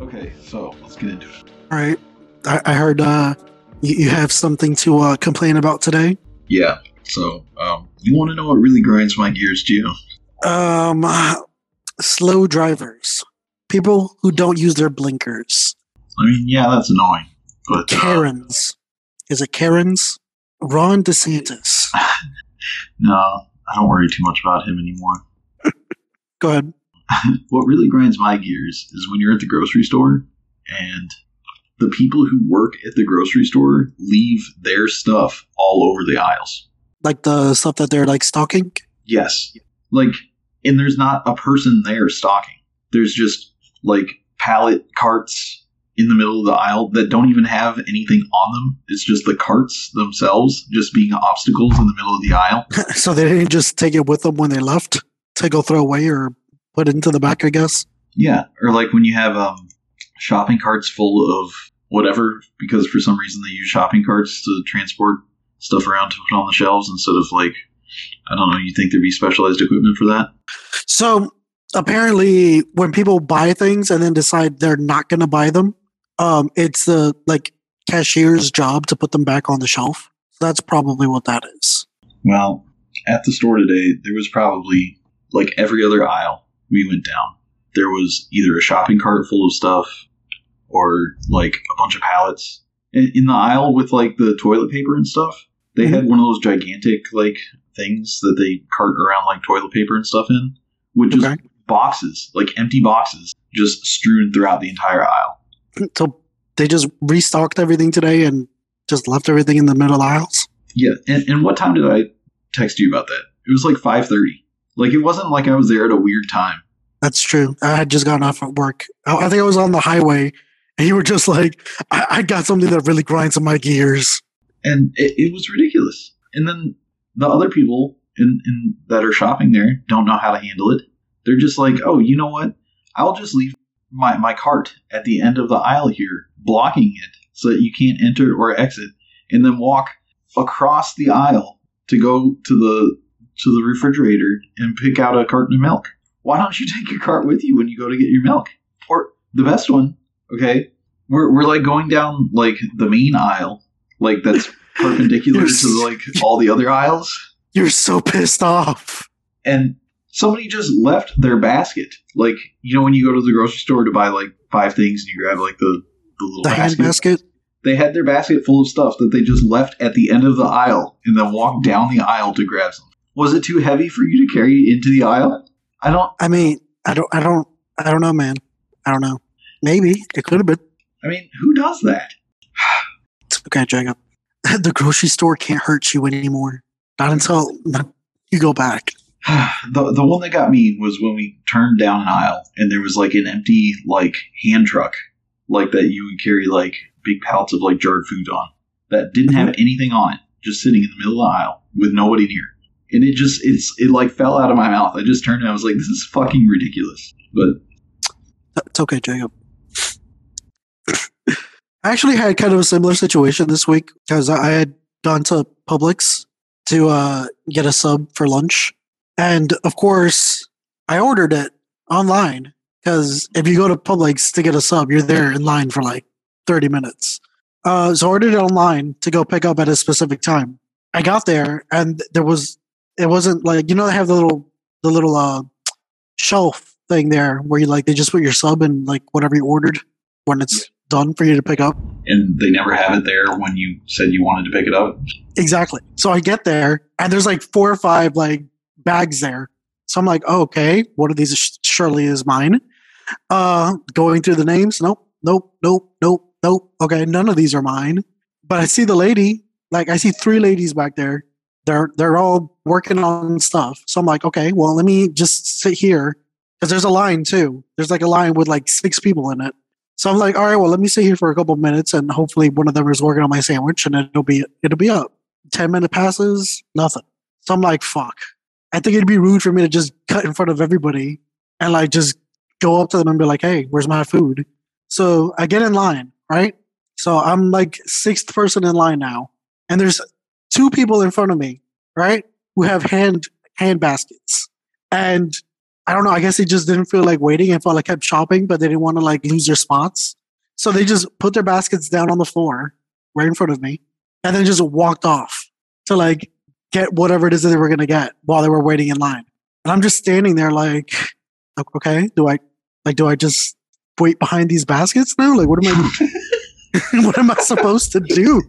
Okay, so let's get into it. All right. I, I heard uh, you, you have something to uh, complain about today. Yeah. So, um, you want to know what really grinds my gears, Gio? Um, slow drivers, people who don't use their blinkers, I mean, yeah, that's annoying, but uh, Karens. Is it Karens? Ron DeSantis. no, I don't worry too much about him anymore. Go ahead. what really grinds my gears is when you're at the grocery store and the people who work at the grocery store leave their stuff all over the aisles. Like the stuff that they're like stocking. Yes. Like, and there's not a person there stocking. There's just like pallet carts in the middle of the aisle that don't even have anything on them. It's just the carts themselves just being obstacles in the middle of the aisle. so they didn't just take it with them when they left to go throw away or put it into the back, I guess. Yeah. Or like when you have um, shopping carts full of whatever, because for some reason they use shopping carts to transport stuff around to put on the shelves instead of like, I don't know, you think there'd be specialized equipment for that? So apparently, when people buy things and then decide they're not going to buy them, um, it's the like cashier's job to put them back on the shelf. So that's probably what that is. Well, at the store today, there was probably like every other aisle we went down. There was either a shopping cart full of stuff or like a bunch of pallets. In, in the aisle with like the toilet paper and stuff, they Mhm. had one of those gigantic like things that they cart around like toilet paper and stuff in, just Okay. Boxes, like empty boxes, just strewn throughout the entire aisle. So they just restocked everything today and just left everything in the middle aisles. Yeah, and, and what time did I text you about that? It was like five thirty. Like it wasn't like I was there at a weird time. That's true. I had just gotten off at work. I, I think I was on the highway, and you were just like, I, "I got something that really grinds on my gears." and it, it was ridiculous. And then the other people in, in that are shopping there don't know how to handle it. They're just like, oh, you know what? I'll just leave my, my cart at the end of the aisle here, blocking it so that you can't enter or exit, and then walk across the aisle to go to the to the refrigerator and pick out a carton of milk. Why don't you take your cart with you when you go to get your milk? Or the best one, okay? We're, we're like going down like the main aisle, like that's perpendicular to like all the other aisles, You're so pissed off. and somebody just left their basket. Like you know when you go to the grocery store to buy like five things and you grab like the the little The basket. basket. They had their basket full of stuff that they just left at the end of the aisle and then walked down the aisle to grab some. Was it too heavy for you to carry into the aisle? I don't. I mean, I don't, I don't, I don't know, man. I don't know. Maybe it could have been. I mean, who does that? It's okay, Jacob. The grocery store can't hurt you anymore. Not until you go back. the the one that got me was when we turned down an aisle and there was like an empty like hand truck like that you would carry like big pallets of like jarred food on that didn't have anything on it just sitting in the middle of the aisle with nobody near and it just it's it like fell out of my mouth i just turned and i was like this is fucking ridiculous but It's okay, Jacob. I actually had kind of a similar situation this week because I had gone to Publix to uh, get a sub for lunch. And of course, I ordered it online because if you go to Publix to get a sub, you're there in line for like 30 minutes. Uh, so I ordered it online to go pick up at a specific time. I got there and there was, it wasn't like, you know, they have the little, the little uh, shelf thing there where you like, they just put your sub and like whatever you ordered when it's done for you to pick up. and they never have it there when you said you wanted to pick it up Exactly. So I get there and there's like four or five like bags there. So I'm like, oh, okay, one of these surely is mine. Uh, going through the names, nope, nope, nope, nope, nope. Okay, none of these are mine. But I see the lady, like I see three ladies back there. They're they're all working on stuff. So I'm like, okay, well, let me just sit here because there's a line too. There's like a line with like six people in it. So I'm like, all right, well, let me sit here for a couple minutes and hopefully one of them is working on my sandwich and it'll be it'll be up. 10 minute passes, nothing. So I'm like, fuck. I think it'd be rude for me to just cut in front of everybody and like just go up to them and be like, hey, where's my food? So I get in line, right? So I'm like sixth person in line now, and there's two people in front of me, right, who have hand hand baskets, and I don't know. I guess they just didn't feel like waiting and felt like kept shopping, but they didn't want to like lose their spots. So they just put their baskets down on the floor right in front of me, and then just walked off to like get whatever it is that they were gonna get while they were waiting in line. And I'm just standing there like, okay, do I like do I just wait behind these baskets now? Like, what am I? what am I supposed to do?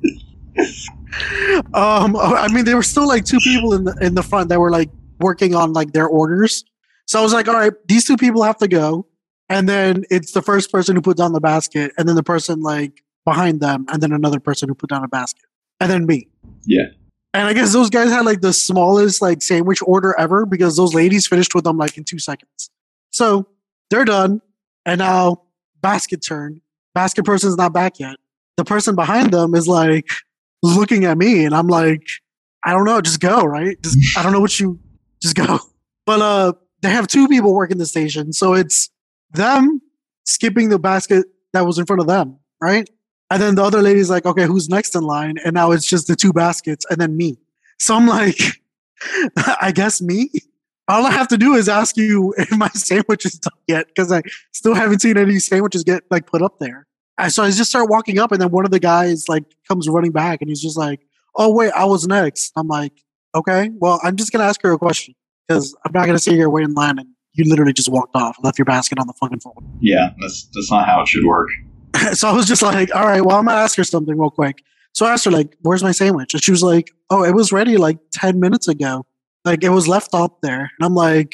Um, I mean, there were still like two people in the in the front that were like working on like their orders. So I was like, all right, these two people have to go, and then it's the first person who put down the basket, and then the person like behind them, and then another person who put down a basket, and then me. Yeah. And I guess those guys had like the smallest like sandwich order ever because those ladies finished with them like in two seconds. So they're done, and now basket turn. Basket person's not back yet. The person behind them is like looking at me, and I'm like, I don't know, just go, right? Just, I don't know what you, just go. But uh, they have two people working the station, so it's them skipping the basket that was in front of them, right? And then the other lady's like, okay, who's next in line? And now it's just the two baskets and then me. So I'm like, I guess me. All I have to do is ask you if my sandwich is done yet, because I still haven't seen any sandwiches get like put up there. And so I just start walking up, and then one of the guys like comes running back, and he's just like, "Oh wait, I was next." I'm like, "Okay, well, I'm just gonna ask her a question because I'm not gonna sit here wait in line and you literally just walked off, left your basket on the fucking floor." Yeah, that's that's not how it should work. so I was just like, all right, well, I'm gonna ask her something real quick. So I asked her, like, where's my sandwich? And she was like, oh, it was ready like 10 minutes ago. Like, it was left up there. And I'm like,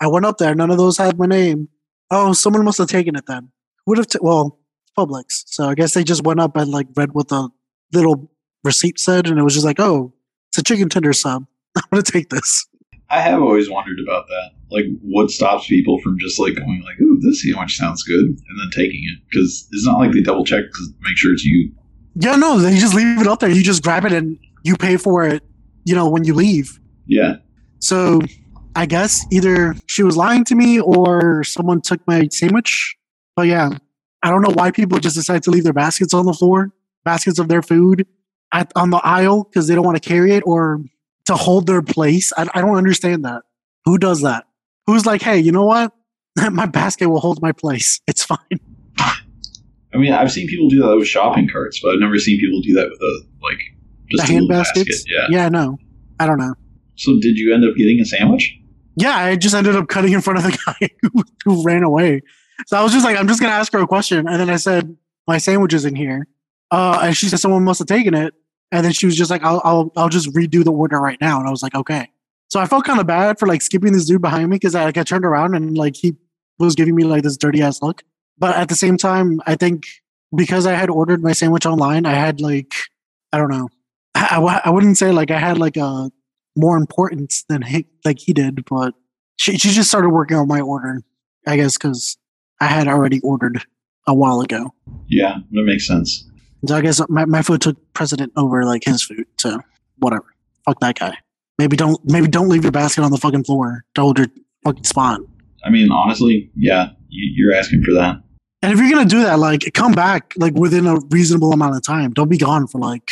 I went up there. None of those had my name. Oh, someone must have taken it then. Would have, t- well, Publix. So I guess they just went up and like read what the little receipt said. And it was just like, oh, it's a chicken tender sub. I'm gonna take this. I have always wondered about that. Like, what stops people from just like going like, "Ooh, this sandwich sounds good," and then taking it? Because it's not like they double check to make sure it's you. Yeah, no, they just leave it up there. You just grab it and you pay for it, you know, when you leave. Yeah, So I guess either she was lying to me or someone took my sandwich. But yeah, I don't know why people just decide to leave their baskets on the floor, baskets of their food at, on the aisle because they don't want to carry it or to hold their place. I, I don't understand that. Who does that? Who's like, hey, you know what? my basket will hold my place. It's fine. I mean, I've seen people do that with shopping carts, but I've never seen people do that with a like just the hand baskets. basket. Yeah. yeah, no, I don't know. So, did you end up getting a sandwich? Yeah, I just ended up cutting in front of the guy who, who ran away. So I was just like, I'm just gonna ask her a question, and then I said, my sandwich is in here, uh, and she said someone must have taken it, and then she was just like, I'll, I'll, I'll just redo the order right now, and I was like, okay. So I felt kind of bad for like skipping this dude behind me because I like I turned around and like he was giving me like this dirty ass look, but at the same time, I think because I had ordered my sandwich online, I had like I don't know, I I wouldn't say like I had like a more importance than he like he did, but she she just started working on my order, I guess, because I had already ordered a while ago. Yeah, that makes sense. So I guess my, my food took precedent over like his food. So whatever. Fuck that guy. Maybe don't maybe don't leave your basket on the fucking floor to hold your fucking spot. I mean, honestly, yeah, you, you're asking for that. And if you're gonna do that, like come back like within a reasonable amount of time. Don't be gone for like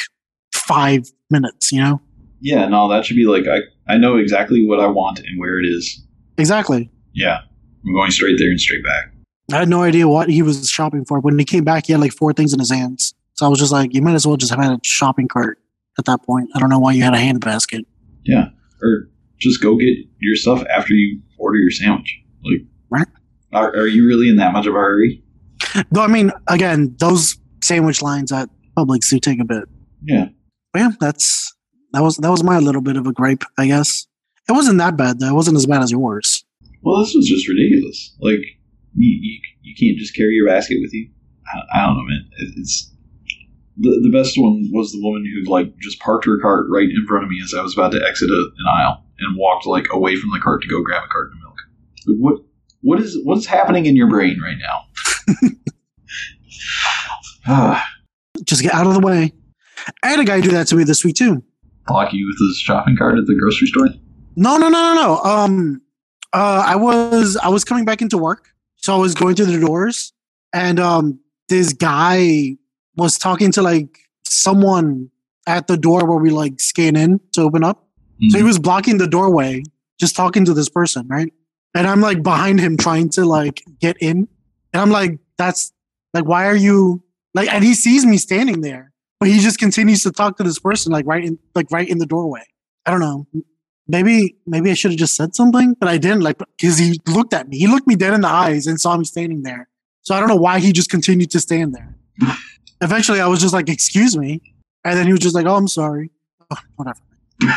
five minutes, you know? Yeah, no, that should be like I I know exactly what I want and where it is. Exactly. Yeah, I'm going straight there and straight back. I had no idea what he was shopping for. When he came back, he had like four things in his hands. So I was just like, you might as well just have had a shopping cart at that point. I don't know why you had a hand basket. Yeah, or just go get your stuff after you order your sandwich. Like, Right. are, are you really in that much of a hurry? Though I mean, again, those sandwich lines at Publix do take a bit. Yeah, But yeah, that's that was that was my little bit of a gripe, I guess. It wasn't that bad though. It wasn't as bad as yours. Well, this was just ridiculous. Like, you, you, you can't just carry your basket with you. I, I don't know, man. It, it's the the best one was the woman who like just parked her cart right in front of me as I was about to exit a, an aisle and walked like away from the cart to go grab a carton of milk. What what is what's happening in your brain right now? Just get out of the way. I had a guy do that to me this week too. block you with his shopping cart at the grocery store. No, no, no, no, no. Um, uh, I was I was coming back into work, so I was going through the doors, and um, this guy was talking to like someone at the door where we like scan in to open up. So he Mhm. was blocking the doorway, just talking to this person, right? And I'm like behind him trying to like get in. And I'm like, that's like, why are you like, and he sees me standing there, but he just continues to talk to this person, like right in, like right in the doorway. I don't know. Maybe, maybe I should have just said something, but I didn't like, cause he looked at me. He looked me dead in the eyes and saw me standing there. So I don't know why he just continued to stand there. Eventually I was just like, excuse me. And then he was just like, oh, I'm sorry. Oh, whatever.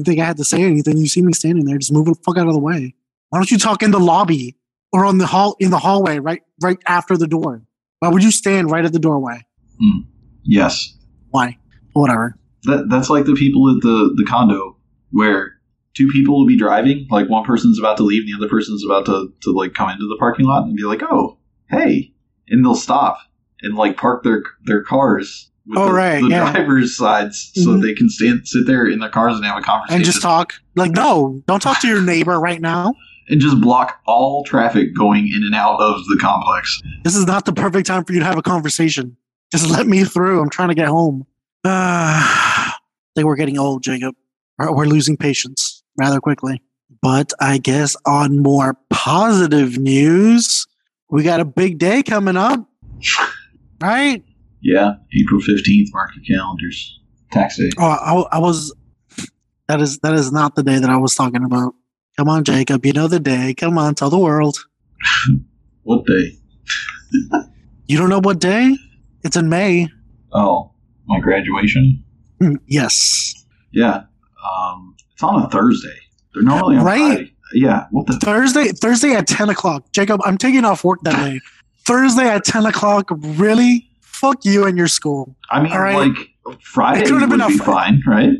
You think I had to say anything? You see me standing there, just move the fuck out of the way. Why don't you talk in the lobby or on the hall in the hallway, right, right after the door? Why would you stand right at the doorway? Hmm. Yes. Why? Whatever. That that's like the people at the the condo where two people will be driving, like one person's about to leave and the other person's about to to like come into the parking lot and be like, "Oh, hey," and they'll stop and like park their their cars with Oh, the, right, the yeah. driver's sides so Mhm. they can stand sit there in their cars and have a conversation And just talk. Like, no, don't talk to your neighbor right now. and just block all traffic going in and out of the complex. This is not the perfect time for you to have a conversation. Just let me through. I'm trying to get home. Uh, I think we're getting old, Jacob. We're losing patience rather quickly. But I guess on more positive news, we got a big day coming up, right? Yeah, April fifteenth. Mark your calendars. Tax day. Oh, I, I was. That is that is not the day that I was talking about. Come on, Jacob. You know the day. Come on, tell the world. What day? You don't know what day? It's in May. Oh, my graduation. Hmm, Yes. Yeah. Um, it's on a Thursday. They're normally on Right? Friday. Yeah. What the? Thursday, Thursday at ten o'clock. Jacob, I'm taking off work that day. Thursday at ten o'clock. Really? Fuck you and your school. I mean, right. like Friday It would been be fine, right?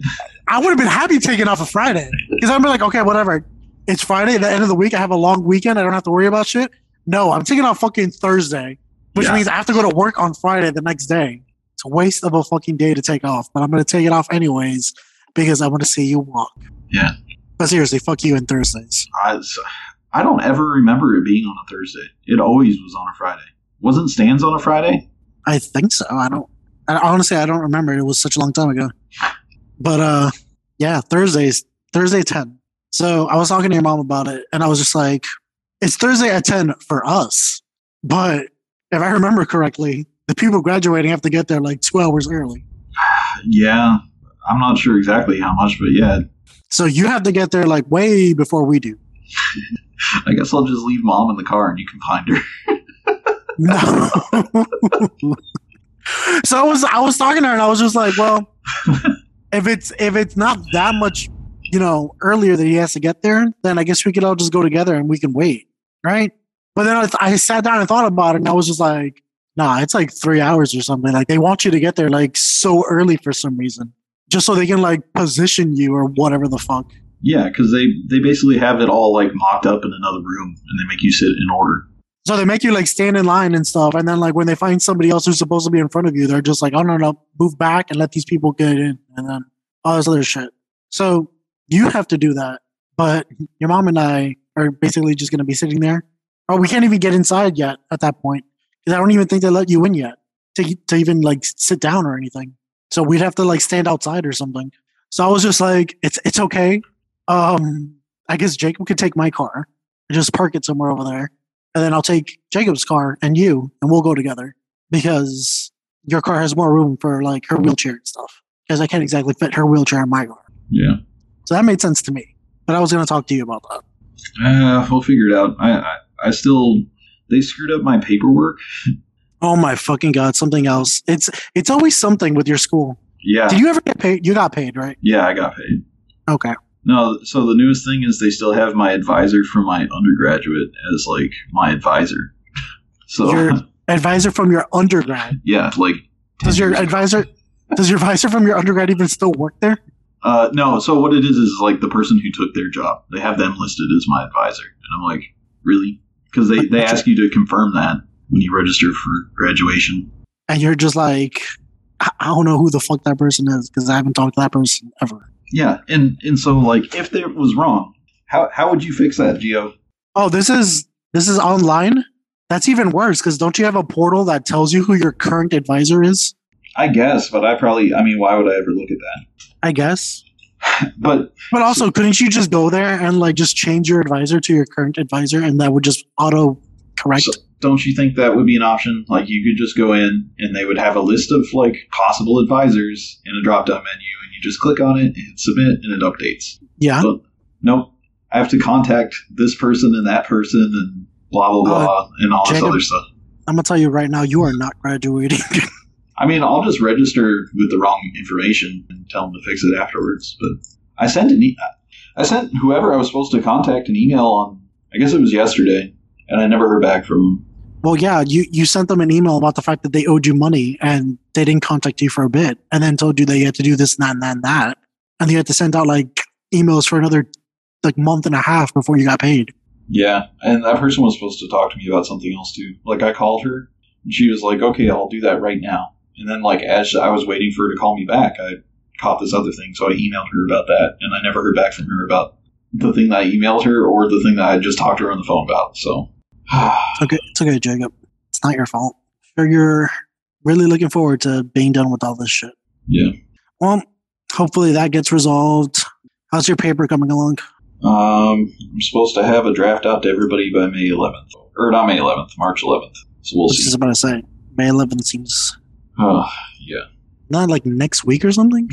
I would have been happy taking off a Friday because I'm like, okay, whatever. It's Friday, the end of the week. I have a long weekend. I don't have to worry about shit. No, I'm taking off fucking Thursday, which Yeah. means I have to go to work on Friday the next day. It's a waste of a fucking day to take off, but I'm going to take it off anyways because I want to see you walk. Yeah. But seriously, fuck you and Thursdays. I, I don't ever remember it being on a Thursday. It always was on a Friday. Wasn't Stan's on a Friday? I think so. I don't. I, honestly, I don't remember. It was such a long time ago. But uh, yeah, Thursdays, Thursday ten. So I was talking to your mom about it, and I was just like, "It's Thursday at ten for us." But if I remember correctly, the people graduating have to get there like two hours early. Yeah. I'm not sure exactly how much, but yeah. So you have to get there like way before we do. I guess I'll just leave mom in the car and you can find her. No. so I was I was talking to her and I was just like, well, if it's if it's not that much, you know, earlier that he has to get there, then I guess we could all just go together and we can wait, right? But then I, I sat down and thought about it and I was just like, nah, it's like three hours or something. Like they want you to get there like so early for some reason, just so they can like position you or whatever the fuck. Yeah, because they, they basically have it all like mocked up in another room and they make you sit in order. So they make you like stand in line and stuff, and then like when they find somebody else who's supposed to be in front of you, they're just like, "Oh no, no, move back and let these people get in," and then all this other shit. So you have to do that, but your mom and I are basically just going to be sitting there. Oh, we can't even get inside yet at that point because I don't even think they let you in yet to to even like sit down or anything. So we'd have to like stand outside or something. So I was just like, "It's it's okay." Um, I guess Jacob could take my car and just park it somewhere over there and then I'll take Jacob's car and you, and we'll go together because your car has more room for like her wheelchair and stuff. Because I can't exactly fit her wheelchair in my car, Yeah. so that made sense to me. But I was going to talk to you about that. Uh, we'll figure it out. I, I, I still, they screwed up my paperwork. Oh my fucking god! Something else. It's it's always something with your school. Yeah. Did you ever get paid? You got paid, right? yeah, I got paid. Okay. No, so the newest thing is they still have my advisor from my undergraduate as like my advisor. So Your advisor from your undergrad. yeah, like Does your advisor? Does your advisor from your undergrad even still work there? uh no, so what it is is like the person who took their job. They have them listed as my advisor. And I'm like, really? Because they, they ask you to confirm that when you register for graduation. And you're just like, I I don't know who the fuck that person is because I haven't talked to that person ever. Yeah, and and so like if there was wrong, how how would you fix that, Gio? Oh, this is this is online. That's even worse because don't you have a portal that tells you who your current advisor is? I guess, but I probably. I mean, why would I ever look at that? I guess. But But also, couldn't you just go there and like just change your advisor to your current advisor, and that would just auto correct? So- don't you think that would be an option? Like you could just go in and they would have a list of like possible advisors in a drop down menu, you just click on it and submit, and it updates. yeah. But nope, I have to contact this person and that person and blah blah blah uh, and all this other stuff. I'm gonna tell you right now, you are not graduating. I mean, I'll just register with the wrong information and tell them to fix it afterwards. But I sent an e- I sent whoever I was supposed to contact an email on. I guess it was yesterday, and I never heard back from them. Well, yeah, you you sent them an email about the fact that they owed you money and they didn't contact you for a bit, and then told you that you had to do this and that and that and that, and you had to send out like emails for another like month and a half before you got paid. Yeah, and that person was supposed to talk to me about something else too. Like I called her, and she was like, "Okay, I'll do that right now." And then, like as I was waiting for her to call me back, I caught this other thing, so I emailed her about that, and I never heard back from her about the thing that I emailed her or the thing that I just talked to her on the phone about. So, It's okay, it's okay, Jacob. It's not your fault. Sure, you're really looking forward to being done with all this shit. yeah. Well, hopefully that gets resolved. How's your paper coming along? Um, I'm supposed to have a draft out to everybody by May 11th, or not May 11th, March 11th. So we'll was see. just about to say May 11th seems Oh, yeah, not like next week or something.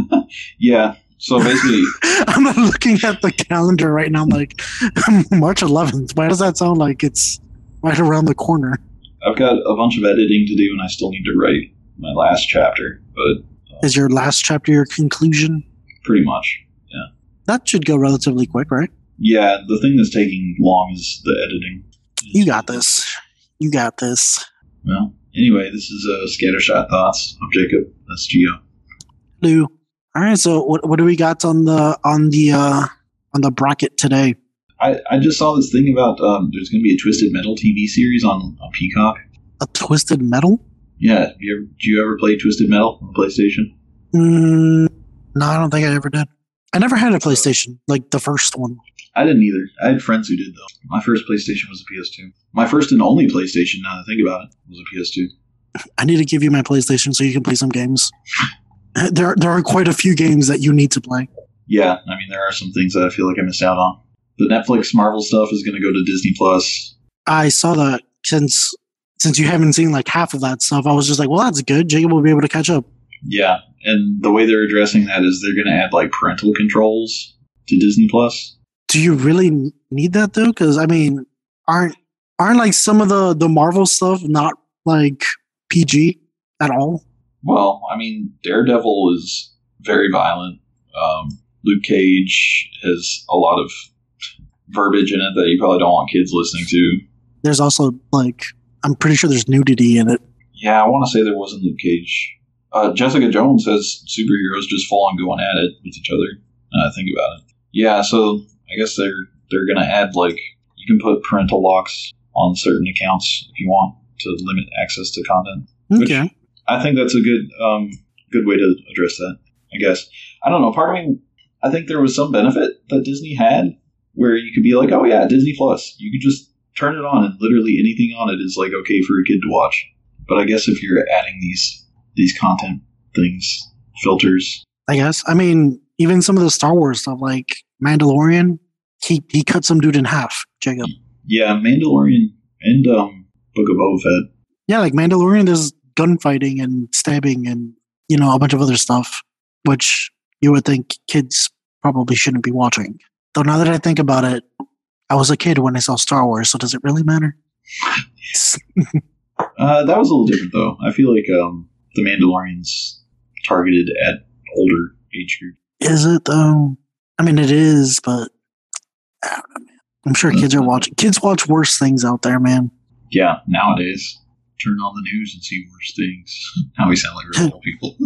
yeah. So basically, I'm not looking at the calendar right now. I'm like March 11th. Why does that sound like it's right around the corner? I've got a bunch of editing to do, and I still need to write my last chapter, but Is your last chapter your conclusion? pretty much. Yeah. That should go relatively quick, right? Yeah, the thing that's taking long is the editing. You got this. You got this. Well, anyway, this is uh, Scattershot Thoughts. I'm Jacob. That's Geo. Lou. All right. So what what do we got on the on the uh on the bracket today? I, I just saw this thing about um, there's going to be a Twisted Metal TV series on, on Peacock. A twisted metal? Yeah, do you, ever, do you ever play Twisted Metal on PlayStation? Mm, no, I don't think I ever did. I never had a PlayStation, like the first one. I didn't either. I had friends who did though. My first PlayStation was a PS2. My first and only PlayStation, now that I think about it, was a PS2. I need to give you my PlayStation so you can play some games. There, there are quite a few games that you need to play. Yeah, I mean there are some things that I feel like I missed out on. The Netflix Marvel stuff is going to go to Disney Plus. I saw that since since you haven't seen like half of that stuff. I was just like, well, that's good. Jacob will be able to catch up. Yeah, and the way they're addressing that is they're going to add like parental controls to Disney Plus. Do you really need that though? Because I mean, aren't aren't like some of the the Marvel stuff not like PG at all? Well, I mean, Daredevil is very violent. Um, Luke Cage has a lot of verbiage in it that you probably don't want kids listening to. There's also like I'm pretty sure there's nudity in it. Yeah, I want to say there wasn't Luke Cage. Uh, Jessica Jones has superheroes just full on going at it with each other. I think about it. Yeah, so I guess they're they're gonna add like you can put parental locks on certain accounts if you want to limit access to content. Which- Okay. I think that's a good um, good way to address that. I guess I don't know. Part of me, I think there was some benefit that Disney had where you could be like, oh yeah, Disney Plus. You could just turn it on and literally anything on it is like okay for a kid to watch. But I guess if you're adding these these content things, filters, I guess. I mean, even some of the Star Wars stuff, like Mandalorian, he he cut some dude in half. Jacob. yeah, Mandalorian and um, Book of Boba Fett. Yeah, like Mandalorian, there's gunfighting and stabbing and you know a bunch of other stuff, which you would think kids probably shouldn't be watching. Though now that I think about it, I was a kid when I saw Star Wars, so does it really matter? Uh, that was a little different though. I feel like um, the Mandalorian's targeted at older age group. Is it though? I mean, it is, but I don't know, man. I'm sure kids are watching. Kids watch worse things out there, man. Yeah, nowadays, turn on the news and see worse things. Now we sound like real old people.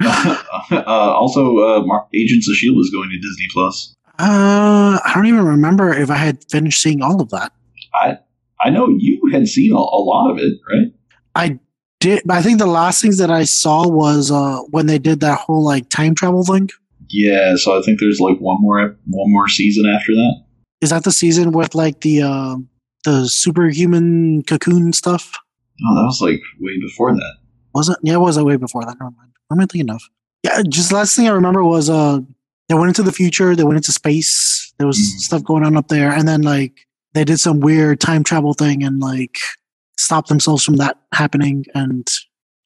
uh, also, uh, Agents of Shield is going to Disney Plus. Uh, I don't even remember if I had finished seeing all of that. I I know you had seen a, a lot of it, right? I did. I think the last things that I saw was uh when they did that whole like time travel thing. Yeah, so I think there's like one more one more season after that. Is that the season with like the uh, the superhuman cocoon stuff? Oh, that was like way before that. Was it? Yeah, it was way before that. Never mind. What am I thinking of? Yeah, just last thing I remember was uh they went into the future, they went into space, there was Mhm. stuff going on up there, and then like they did some weird time travel thing and like stopped themselves from that happening and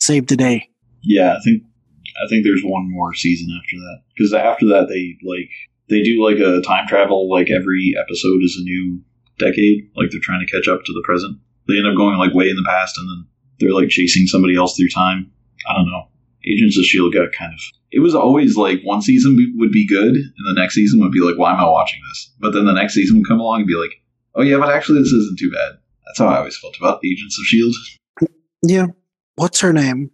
saved the day. Yeah, I think I think there's one more season after that because after that they like they do like a time travel like every episode is a new decade like they're trying to catch up to the present. They end up going like way in the past and then they're like chasing somebody else through time. I don't know. Agents of Shield got kind of. It was always like one season would be good and the next season would be like, why am I watching this? But then the next season would come along and be like, oh yeah, but actually this isn't too bad. That's how I always felt about Agents of Shield. Yeah. What's her name?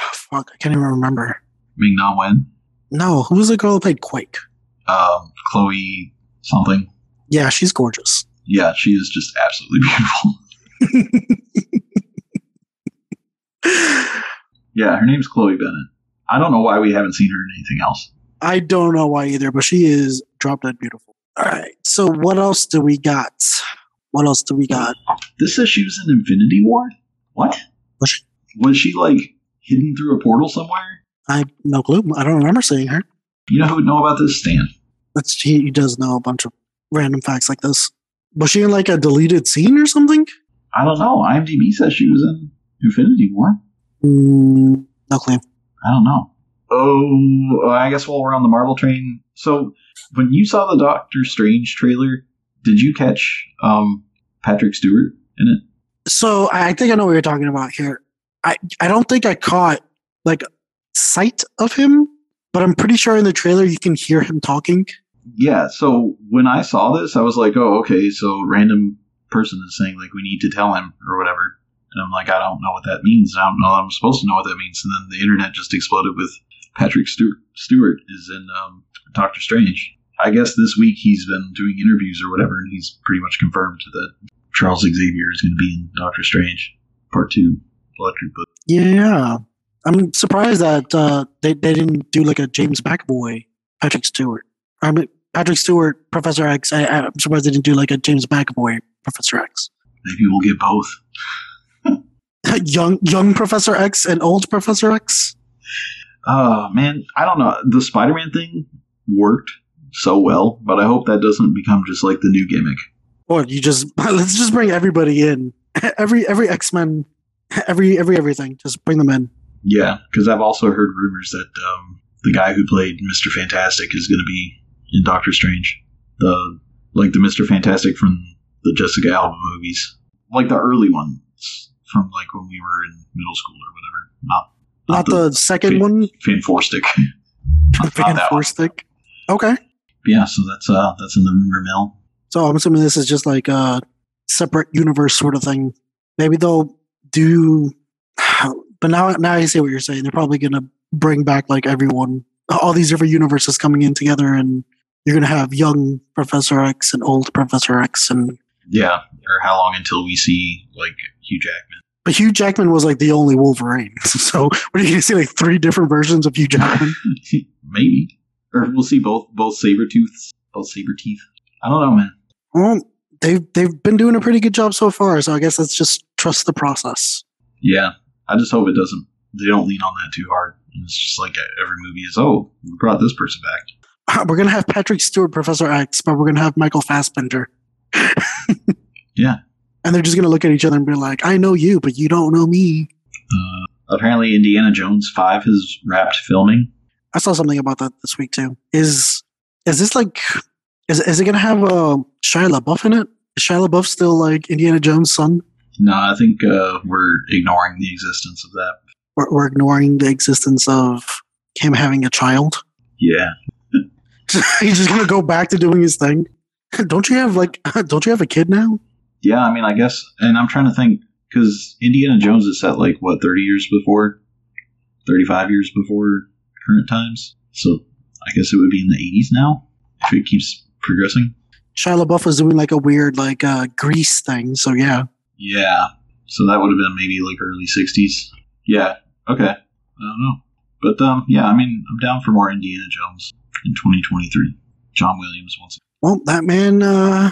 Oh, fuck, I can't even remember. Ming Na Wen, No, who was the girl who played Quake? um, Chloe something. Yeah, she's gorgeous. Yeah, she is just absolutely beautiful. yeah, her name's Chloe Bennet. I don't know why we haven't seen her in anything else. I don't know why either, but she is drop dead beautiful. All right. So what else do we got? What else do we got? This says she was in Infinity War. What Was she? was she like hidden through a portal somewhere? I have no clue. I don't remember seeing her. You know who would know about this? Stan. That's he, he does know a bunch of random facts like this. Was she in like a deleted scene or something? I don't know. IMDb says she was in Infinity War. Mm, no clue. I don't know. Oh, I guess while we're on the Marvel train, so when you saw the Doctor Strange trailer, did you catch um, Patrick Stewart in it? So I think I know what you're talking about here. I I don't think I caught like sight of him, but I'm pretty sure in the trailer you can hear him talking. Yeah. So when I saw this, I was like, oh, okay. So random person is saying like we need to tell him or whatever, and I'm like, I don't know what that means. I don't know. I'm supposed to know what that means. And then the internet just exploded with Patrick Stewart, Stewart is in um, Doctor Strange. I guess this week he's been doing interviews or whatever, and he's pretty much confirmed that Charles Xavier is going to be in Doctor Strange Part Two, Electric Book. Yeah, I'm surprised that uh, they they didn't do like a James McAvoy Patrick Stewart. I mean Patrick Stewart Professor X. I, I'm surprised they didn't do like a James McAvoy Professor X. Maybe we'll get both. young young Professor X and old Professor X. Oh man, I don't know. The Spider-Man thing worked so well, but I hope that doesn't become just like the new gimmick. Or you just let's just bring everybody in. Every every X Men, every every everything. Just bring them in. Yeah, because I've also heard rumors that um, the guy who played Mister Fantastic is going to be in Doctor Strange. The like the Mister Fantastic from the Jessica Alba movies, like the early ones from like when we were in middle school or whatever. Not Not the, second Fan- one. Fan Four Stick. Fan Four. Stick. Okay. Yeah, so that's uh that's in the rumor mill. So I'm assuming this is just like a separate universe sort of thing. Maybe they'll do, but now now I see what you're saying. They're probably gonna bring back like everyone, all these different universes coming in together, and you're gonna have young Professor X and old Professor X, and Yeah, or how long until we see like Hugh Jackman? but Hugh Jackman was like the only Wolverine. so what are you gonna see like three different versions of Hugh Jackman? Maybe, or we'll see both both saber tooths, both saber teeth. I don't know, man. well, they've they've been doing a pretty good job so far. So I guess let's just trust the process. Yeah, I just hope it doesn't. They don't lean on that too hard. It's just like uh, every movie is. Oh, we brought this person back. We're gonna have Patrick Stewart, Professor X, but we're gonna have Michael Fassbender. Yeah. And they're just gonna look at each other and be like, "I know you, but you don't know me." Uh, apparently, Indiana Jones Five has wrapped filming. I saw something about that this week too. Is is this like is is it gonna have uh, Shia LaBeouf in it? Is Shia LaBeouf still like Indiana Jones' son? No, I think uh, we're ignoring the existence of that. We're, we're ignoring the existence of him having a child. Yeah, He's just gonna go back to doing his thing. Don't you have like? Don't you have a kid now? yeah. I mean, I guess, and I'm trying to think because Indiana Jones is set like what 30 years before, 35 years before current times. So I guess it would be in the 80s now if it keeps progressing. Shia LaBeouf was doing like a weird like uh, Grease thing. So yeah, Yeah. So that would have been maybe like early 60s. Yeah. Okay. I don't know. But um, yeah, I mean, I'm down for more Indiana Jones in 2023. John Williams once. Well, that man uh,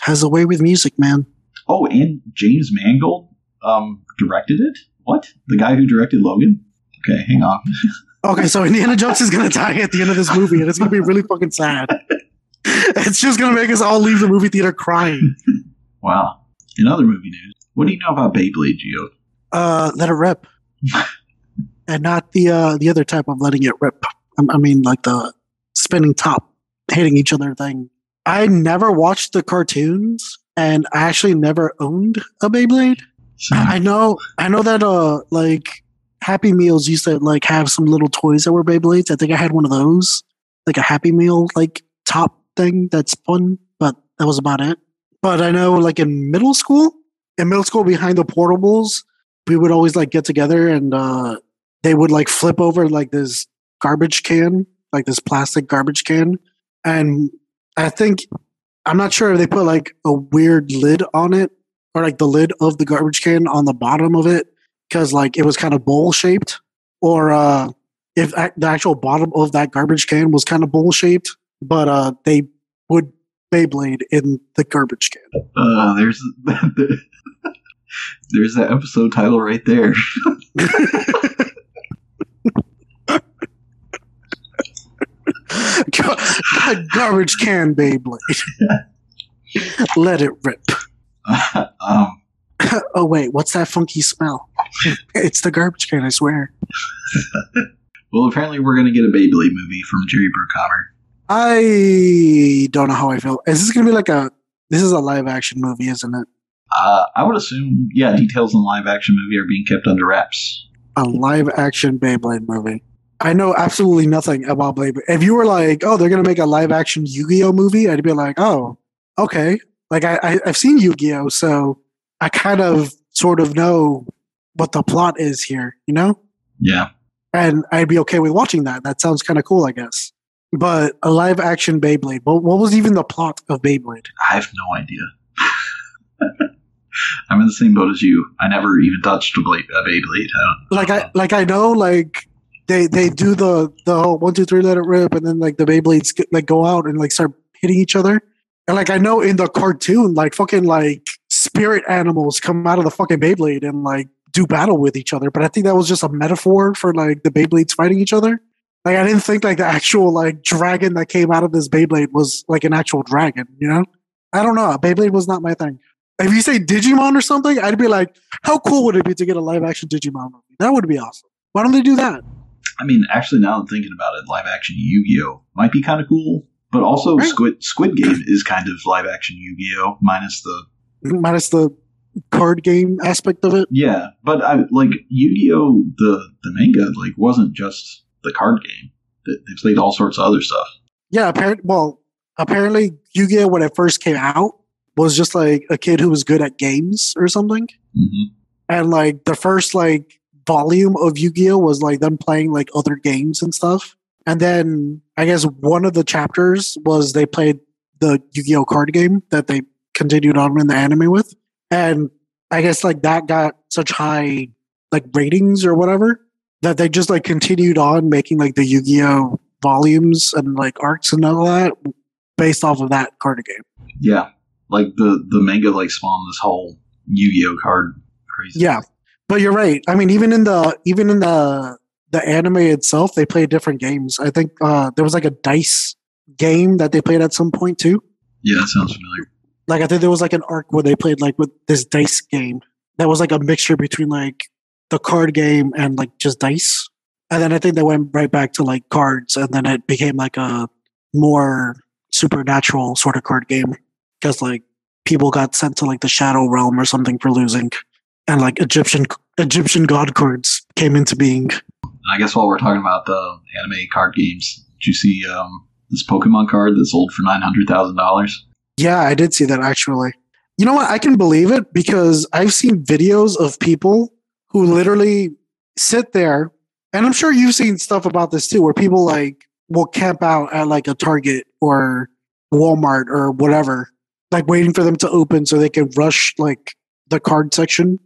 has a way with music, man. Oh, and James Mangold um, directed it. What? The guy who directed Logan? Okay, hang on. Okay, so Indiana Jones is gonna die at the end of this movie, and it's gonna be really fucking sad. It's just gonna make us all leave the movie theater crying. Wow. In other movie news, what do you know about Beyblade, Geo? Uh, let it rip, and not the uh, the other type of letting it rip. I, I mean, like the spinning top, hitting each other thing. I never watched the cartoons, and I actually never owned a Beyblade. I know, I know that uh, like Happy Meals used to like have some little toys that were Beyblades. I think I had one of those, like a Happy Meal like top thing that's fun, but that was about it. But I know, like in middle school, in middle school behind the portables, we would always like get together and uh, they would like flip over like this garbage can, like this plastic garbage can, and I think I'm not sure if they put like a weird lid on it or like the lid of the garbage can on the bottom of it because like it was kind of bowl shaped, or uh, if the actual bottom of that garbage can was kind of bowl shaped, but uh, they would Beyblade in the garbage can. Uh, there's there's that episode title right there. garbage can Beyblade. Let it rip. um, oh wait, what's that funky smell? it's the garbage can, I swear. well, apparently we're gonna get a Beyblade movie from Jerry Bruckheimer. I don't know how I feel. Is this gonna be like a? This is a live action movie, isn't it? Uh, I would assume, yeah, details in the live action movie are being kept under wraps. A live action Beyblade movie. I know absolutely nothing about Beyblade. If you were like, "Oh, they're gonna make a live action Yu-Gi-Oh movie," I'd be like, "Oh, okay." Like I, I I've seen Yu-Gi-Oh, so I kind of sort of know what the plot is here, you know, Yeah, and I'd be okay with watching that. That sounds kind of cool, I guess. But a live action Beyblade. What, what was even the plot of Beyblade? I have no idea. I'm in the same boat as you. I never even touched a, blade, a Beyblade. I don't, like I like I know like they they do the the whole one two three let it rip and then like the Beyblades get, like go out and like start hitting each other. And like I know in the cartoon like fucking like spirit animals come out of the fucking Beyblade and like do battle with each other. But I think that was just a metaphor for like the Beyblades fighting each other. Like I didn't think like the actual like dragon that came out of this Beyblade was like an actual dragon you know? I don't know. Beyblade was not my thing. If you say Digimon or something I'd be like how cool would it be to get a live action Digimon movie? That would be awesome. Why don't they do that I mean, actually, now I'm thinking about it, live action Yu Gi Oh might be kind of cool, but also Right. Squid Squid Game is kind of live action Yu Gi Oh minus the minus the card game aspect of it. yeah. But I like Yu Gi Oh the the manga like wasn't just the card game. They, they played all sorts of other stuff. Yeah, apparently, well, apparently Yu-Gi-Oh when it first came out was just like a kid who was good at games or something. hmm And like the first like volume of Yu-Gi-Oh was like them playing like other games and stuff. And then I guess one of the chapters was they played the Yu-Gi-Oh card game that they continued on in the anime with. And I guess like that got such high like ratings or whatever that they just like continued on making like the Yu-Gi-Oh volumes and like arcs and all that based off of that card game. Yeah, like the the manga like spawned this whole Yu Gi Oh card crazy. Yeah. But you're right. I mean, even in the even in the the anime itself, they play different games. I think uh, there was like a dice game that they played at some point too. yeah, that sounds familiar. Like I think there was like an arc where they played like with this dice game that was like a mixture between like the card game and like just dice. And then I think they went right back to like cards, and then it became like a more supernatural sort of card game because like people got sent to like the shadow realm or something for losing, and like Egyptian Egyptian god cards came into being. I guess while we're talking about the anime card games, did you see um, this Pokemon card that sold for nine hundred thousand dollars? Yeah, I did see that actually. You know what? I can believe it because I've seen videos of people who literally sit there, and I'm sure you've seen stuff about this too, where people like will camp out at like a Target or Walmart or whatever, like waiting for them to open so they can rush like the card section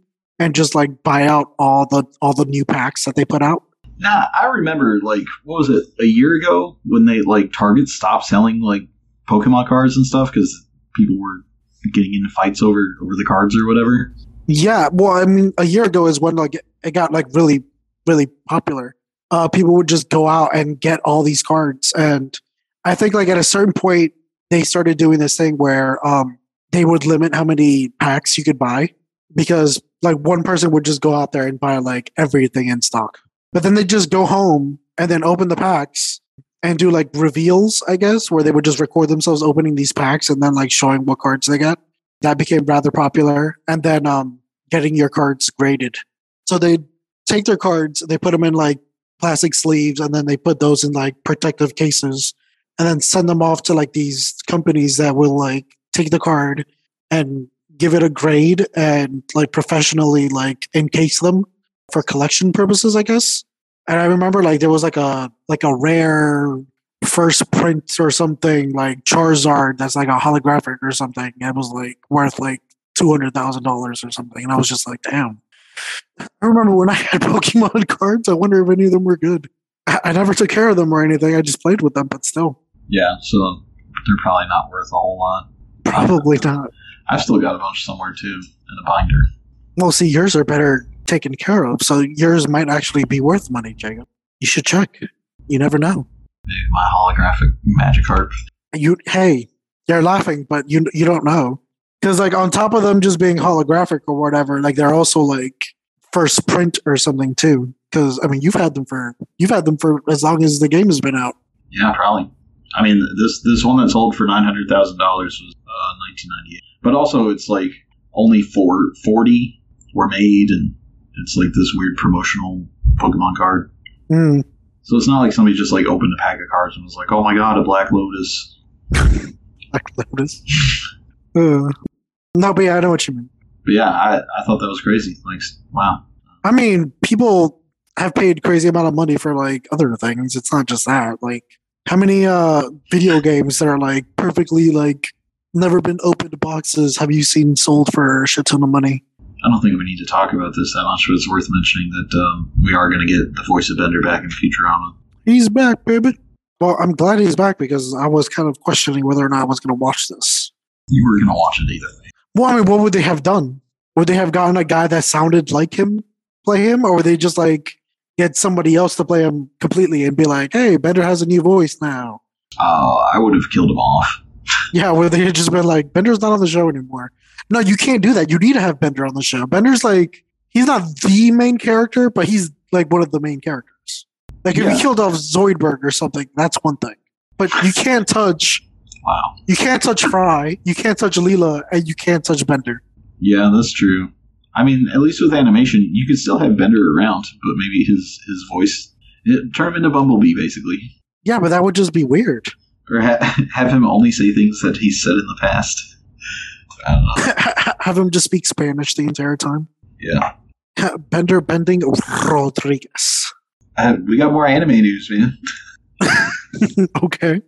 and just like buy out all the all the new packs that they put out. Nah, I remember like what was it a year ago when they like Target stopped selling like Pokemon cards and stuff because people were getting into fights over over the cards or whatever. Yeah, well, I mean, a year ago is when like it got like really, really popular. Uh, people would just go out and get all these cards, and I think like at a certain point they started doing this thing where um, they would limit how many packs you could buy because like one person would just go out there and buy like everything in stock, but then they just go home and then open the packs and do like reveals, I guess, where they would just record themselves opening these packs and then like showing what cards they get that became rather popular. And then um, getting your cards graded. So they take their cards, they put them in like plastic sleeves, and then they put those in like protective cases, and then send them off to like these companies that will like take the card and give it a grade and like professionally like encase them for collection purposes, I guess. And I remember like there was like a like a rare first print or something like Charizard that's like a holographic or something. It was like worth like two hundred thousand dollars or something, and I was just like, damn. I remember when I had Pokemon cards. I wonder if any of them were good. I, I never took care of them or anything. I just played with them, but still, Yeah, so they're probably not worth a whole lot. probably not. I've still got a bunch somewhere too in a binder. Well, see, yours are better taken care of, so yours might actually be worth money, Jacob. You should check. You never know. Maybe my holographic Magikarp. You, hey, you're laughing, but you you don't know because like on top of them just being holographic or whatever, like they're also like first print or something too. Because I mean, you've had them for you've had them for as long as the game has been out. Yeah, probably. I mean, this this one that sold for nine hundred thousand dollars was uh, nineteen ninety eight. But also, it's like only four, 40 were made, and it's like this weird promotional Pokemon card. Mm. So it's not like somebody just like opened a pack of cards and was like, "Oh my god, a Black Lotus." Like Lotus. Uh, no, but yeah, I know what you mean. But yeah, I, I thought that was crazy. Like, wow. I mean, people have paid crazy amount of money for like other things. It's not just that. Like, how many uh video games that are like perfectly like never been opened boxes have you seen sold for a shit ton of money? I don't think we need to talk about this that much, but it's worth mentioning that um, we are going to get the voice of Bender back in Futurama. He's back, baby. Well, I'm glad he's back because I was kind of questioning whether or not I was going to watch this. You were going to watch it either way. Well, I mean, what would they have done? Would they have gotten a guy that sounded like him play him, or would they just like get somebody else to play him completely and be like, "Hey, Bender has a new voice now"? Uh, I would have killed him off. Yeah, where they had just been like, Bender's not on the show anymore. No, you can't do that. You need to have Bender on the show. Bender's like, he's not the main character, but he's like one of the main characters. Like if Yeah. you killed off Zoidberg or something, that's one thing. But you can't touch, Wow. you can't touch Fry, you can't touch Leela, and you can't touch Bender. Yeah, that's true. I mean, at least with animation, you could still have Bender around, but maybe his his voice it, turn him into Bumblebee, basically, Yeah, but that would just be weird. Or ha- have him only say things that he's said in the past. I don't know. have him just speak Spanish the entire time. Yeah, Bender bending Rodriguez. uh, we got more anime news, man. okay.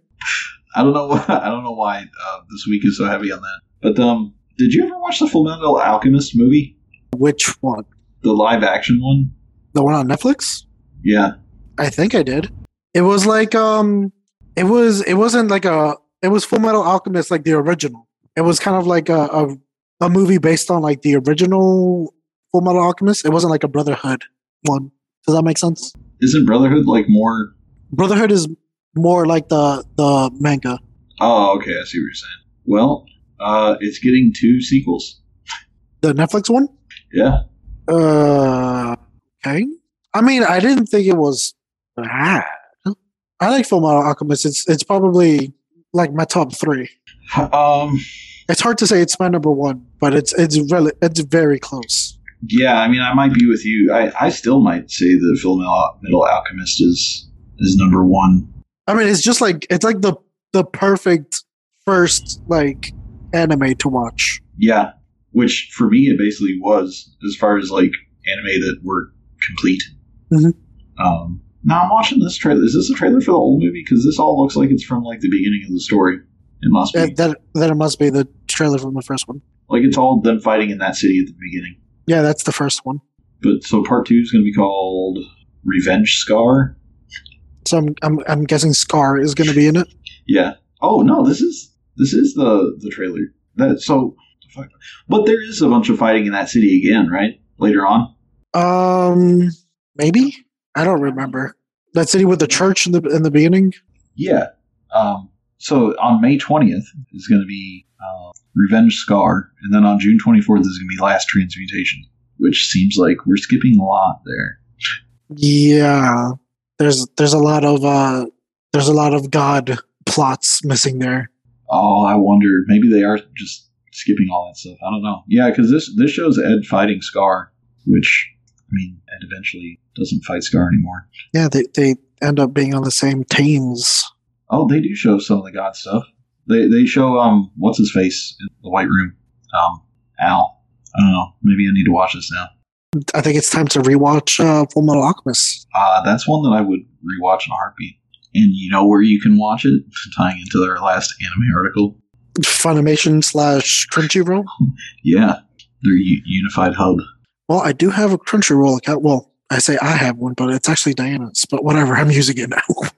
I don't know. Why, I don't know why uh, this week is so heavy on that. But um, did you ever watch the Full Metal Alchemist movie, Which one? the live action one? The one on Netflix? Yeah, I think I did. It was like um it was it wasn't like a it was Full Metal Alchemist like the original. It was kind of like a a, a movie based on like the original Full Metal Alchemist. It wasn't like a Brotherhood one. Does that make sense? isn't Brotherhood like more? Brotherhood is more like the the manga. Oh, okay, I see what you're saying. Well, uh, it's getting two sequels. The Netflix one? Yeah, Uh okay. I mean, I didn't think it was bad. I like Full Metal Alchemist. It's it's probably like my top three. um, It's hard to say it's my number one, but it's it's really it's very close. yeah. I mean, I might be with you. I, I still might say the Full Metal, Metal Alchemist is is number one. I mean, it's just like it's like the the perfect first like anime to watch. Yeah, which for me it basically was as far as like anime that were complete. Mhm. Um, now I'm watching this trailer. Is this a trailer for the old movie? Because this all looks like it's from like the beginning of the story. It must be. That, that that it must be the trailer from the first one. like it's all them fighting in that city at the beginning. Yeah, that's the first one. But so part two is going to be called Revenge Scar. So I'm I'm, I'm guessing Scar is going to be in it. Yeah. Oh no, this is this is the the trailer. That so, but there is a bunch of fighting in that city again, right? Later on. Um, maybe I don't remember that city with the church in the in the beginning. Yeah. Um. So on May twentieth is going to be uh, Revenge Scar, and then on June twenty fourth is going to be Last Transmutation, which seems like we're skipping a lot there. Yeah, there's there's a lot of uh there's a lot of God plots missing there. Oh, I wonder. Maybe they are just skipping all that stuff. I don't know. Yeah, because this this shows Ed fighting Scar, which I mean, Ed eventually doesn't fight Scar anymore. Yeah, they they end up being on the same teams. Oh, they do show some of the God stuff. They they show um what's his face in the White Room, um Al. I don't know. Maybe I need to watch this now. I think it's time to rewatch uh, Full Metal Alchemist. Uh, that's one that I would rewatch in a heartbeat. And you know where you can watch it? Tying into their last anime article. Funimation slash Crunchyroll. Yeah, their u- unified hub. Well, I do have a Crunchyroll account. Well, I say I have one, but it's actually Diana's. But whatever, I'm using it now.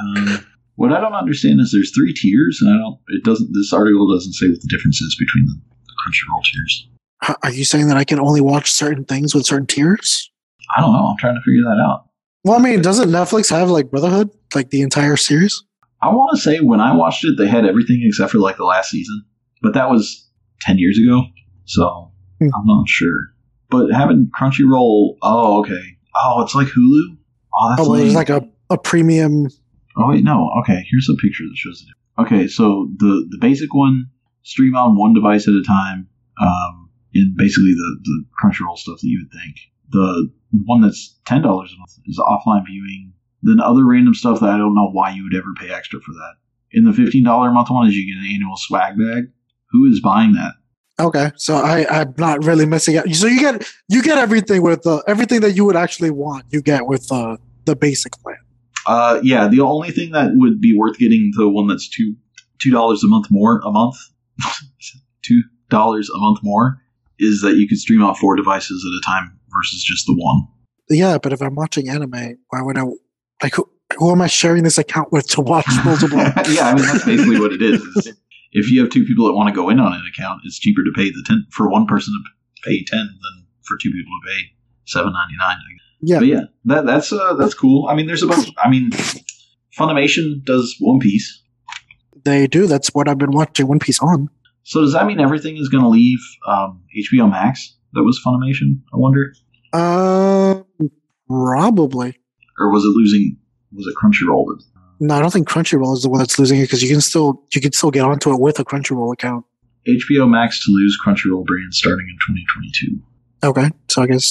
Um, what I don't understand is there's three tiers, and I don't. It doesn't. This article doesn't say what the difference is between the, the Crunchyroll tiers. H- Are you saying that I can only watch certain things with certain tiers? I don't know. I'm trying to figure that out. Well, I mean, doesn't Netflix have like Brotherhood, like the entire series? I want to say when I watched it, they had everything except for like the last season, but that was ten years ago, so Hmm. I'm not sure. But having Crunchyroll, oh okay, oh it's like Hulu. Oh, that's Oh, well, there's like a, a premium. Oh wait, no. Okay, here's a picture that shows it. Okay, so the the basic one stream on one device at a time, um, in basically the the Crunchyroll stuff that you would think. The one that's ten dollars a month is offline viewing. Then other random stuff that I don't know why you would ever pay extra for that. In the fifteen dollar a month one, is you get an annual swag bag. Who is buying that? Okay, so I I'm not really missing out. So you get you get everything with the everything that you would actually want. You get with the the basic plan. Uh, yeah, the only thing that would be worth getting the one that's two two dollars a month more a month, two dollars a month more, is that you could stream out four devices at a time versus just the one. Yeah, but if I'm watching anime, why would I like who, who am I sharing this account with to watch multiple? yeah, I mean that's basically what it is. if you have two people that want to go in on an account, it's cheaper to pay the ten for one person to pay ten than for two people to pay seven ninety nine. yeah, But yeah, that that's uh, that's cool. I mean, there's a bunch. I mean, Funimation does One Piece. they do. That's what I've been watching One Piece on. So does that mean everything is going to leave um, HBO Max? That was Funimation. I wonder, Uh, probably. or was it losing? Was it Crunchyroll? That, No, I don't think Crunchyroll is the one that's losing it because you can still you can still get onto it with a Crunchyroll account. HBO Max to lose Crunchyroll brand starting in 2022. Okay, so I guess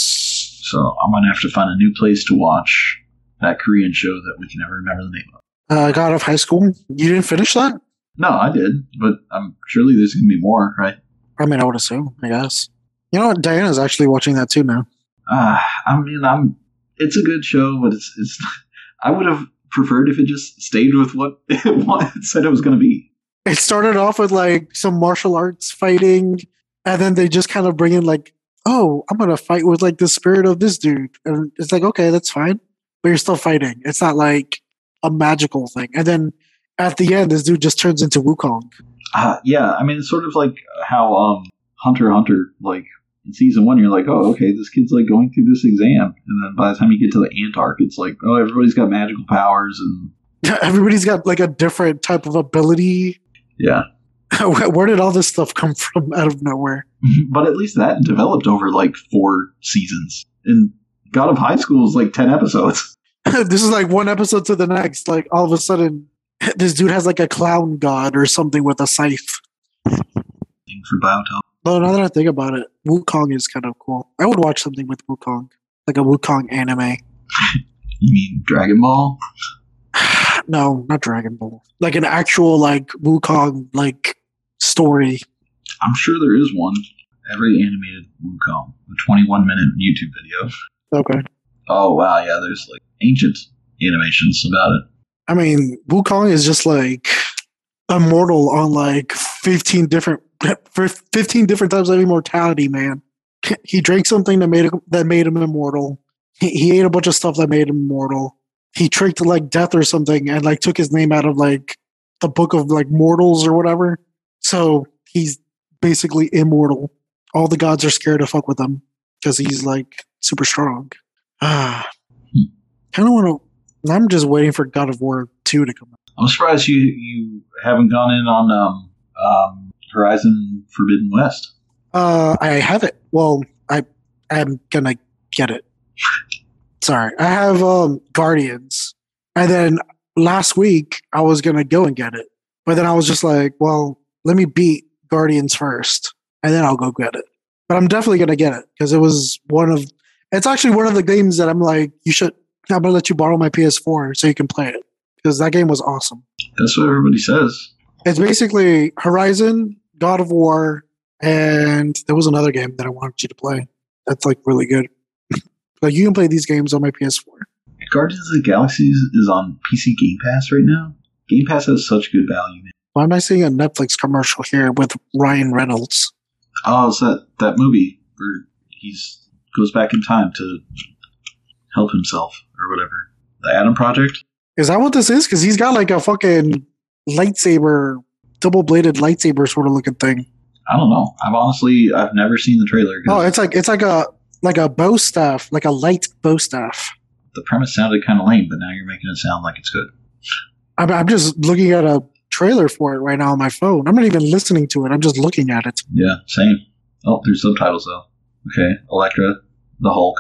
So I'm going to have to find a new place to watch that Korean show that we can never remember the name of. uh, God of High School. You didn't finish that? No, I did, but I'm surely there's going to be more, right? I mean, I would assume. I guess. You know what? Diana's actually watching that too now. Uh, I mean, I'm. It's a good show, but it's it's. I would have preferred if it just stayed with what it, what it said it was going to be. It started off with like some martial arts fighting, and then they just kind of bring in like, oh, I'm gonna fight with like the spirit of this dude, and it's like, okay, that's fine, but you're still fighting. It's not like a magical thing. And then at the end, this dude just turns into Wukong. Uh, yeah, I mean, it's sort of like how um, Hunter Hunter, like in season one, you're like, oh, okay, this kid's like going through this exam, and then by the time you get to the Ant arc, it's like, oh, everybody's got magical powers, and Everybody's got like a different type of ability. yeah. Where did all this stuff come from out of nowhere? but at least that developed over like four seasons. And God of High School is like ten episodes. this is like one episode to the next. Like all of a sudden, this dude has like a clown god or something with a scythe. Thing for bio talk. Though now that I think about it, Wukong is kind of cool. I would watch something with Wukong, like a Wukong anime. You mean Dragon Ball? no, not Dragon Ball. Like an actual like Wukong like story. I'm sure there is one. Every animated Wukong, a 21 minute YouTube video. Okay. Oh wow, yeah, there's like ancient animations about it. I mean, Wukong is just like immortal on like 15 different 15 different types of immortality, man. He drank something that made him that made him immortal. He, he ate a bunch of stuff that made him immortal. He tricked like death or something and like took his name out of like the book of like mortals or whatever. So he's basically immortal. All the gods are scared to fuck with him because he's like super strong. Ah, kind of want to. I'm just waiting for God of War two to come out. I'm surprised you you haven't gone in on um, um, Horizon Forbidden West. Uh, I have it. Well, I I'm gonna get it. Sorry, I have um Guardians, and then last week I was gonna go and get it, but then I was just like, well, let me beat Guardians first, and then I'll go get it. But I'm definitely gonna get it because it was one of. It's actually one of the games that I'm like, you should. I'm gonna let you borrow my PS4 so you can play it because that game was awesome. That's what everybody says. It's basically Horizon, God of War, and there was another game that I wanted you to play. That's like really good. like you can play these games on my PS4. Guardians of the Galaxy is on PC Game Pass right now. Game Pass has such good value, man. Why am I seeing a Netflix commercial here with Ryan Reynolds? Oh, is that that movie where he's goes back in time to help himself or whatever. The Adam Project. Is that what this is? Because he's got like a fucking lightsaber, double bladed lightsaber sort of looking thing. I don't know. I've honestly I've never seen the trailer. Oh, it's like it's like a like a bow staff, like a light bow staff. the premise sounded kind of lame, but now you're making it sound like it's good. I'm, I'm just looking at a trailer for it right now on my phone. I'm not even listening to it. I'm just looking at it. Yeah, same. Oh, there's subtitles though. Okay, Elektra, the Hulk.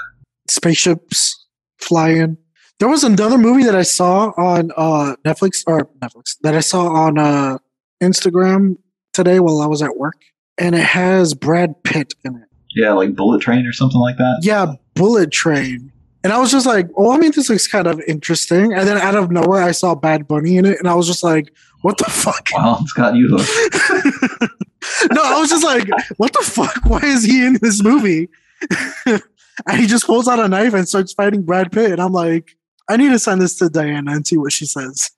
spaceships flying. There was another movie that I saw on uh, Netflix or Netflix that I saw on uh, Instagram today while I was at work, and it has Brad Pitt in it. Yeah, like Bullet Train or something like that. Yeah, Bullet Train. And I was just like, oh, I mean, this looks kind of interesting. And then out of nowhere, I saw Bad Bunny in it, and I was just like, what the fuck? Wow, it's got you hooked. no, I was just like, what the fuck? Why is he in this movie? and he just pulls out a knife and starts fighting Brad Pitt. And I'm like, I need to send this to Diana and see what she says.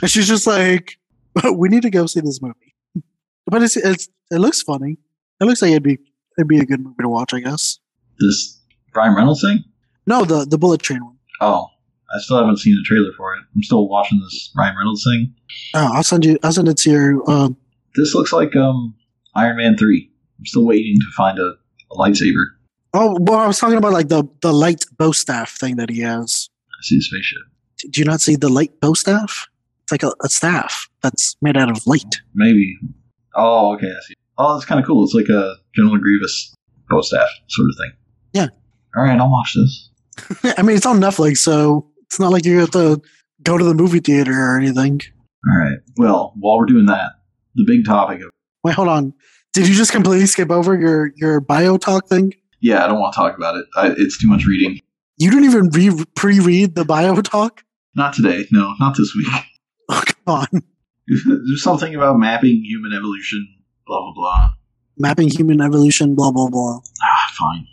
And she's just like, we need to go see this movie. But it's, it's it looks funny. It looks like it'd be it'd be a good movie to watch, I guess. This Ryan Reynolds thing. No, the the Bullet Train one. Oh, I still haven't seen the trailer for it. I'm still watching this Ryan Reynolds thing. Oh, I'll send you. I'll send it to your. Um, This looks like um Iron Man three. I'm still waiting to find a, a lightsaber. oh, well, I was talking about like the the light bow staff thing that he has. I see a spaceship. Do you not see the light bow staff? It's like a, a staff that's made out of light. Maybe. Oh, okay. I see. Oh, that's kind of cool. It's like a General Grievous bow staff sort of thing. Yeah. All right, I'll watch this. I mean, it's on Netflix, so it's not like you have to go to the movie theater or anything. All right. Well, while we're doing that, the big topic of Wait, hold on. Did you just completely skip over your your bio talk thing? yeah, I don't want to talk about it. I, it's too much reading. You didn't even re- pre-read the bio talk. Not today. No, not this week. Oh, come on. There's something about mapping human evolution. Blah blah blah. Mapping human evolution. Blah blah blah. Ah, fine.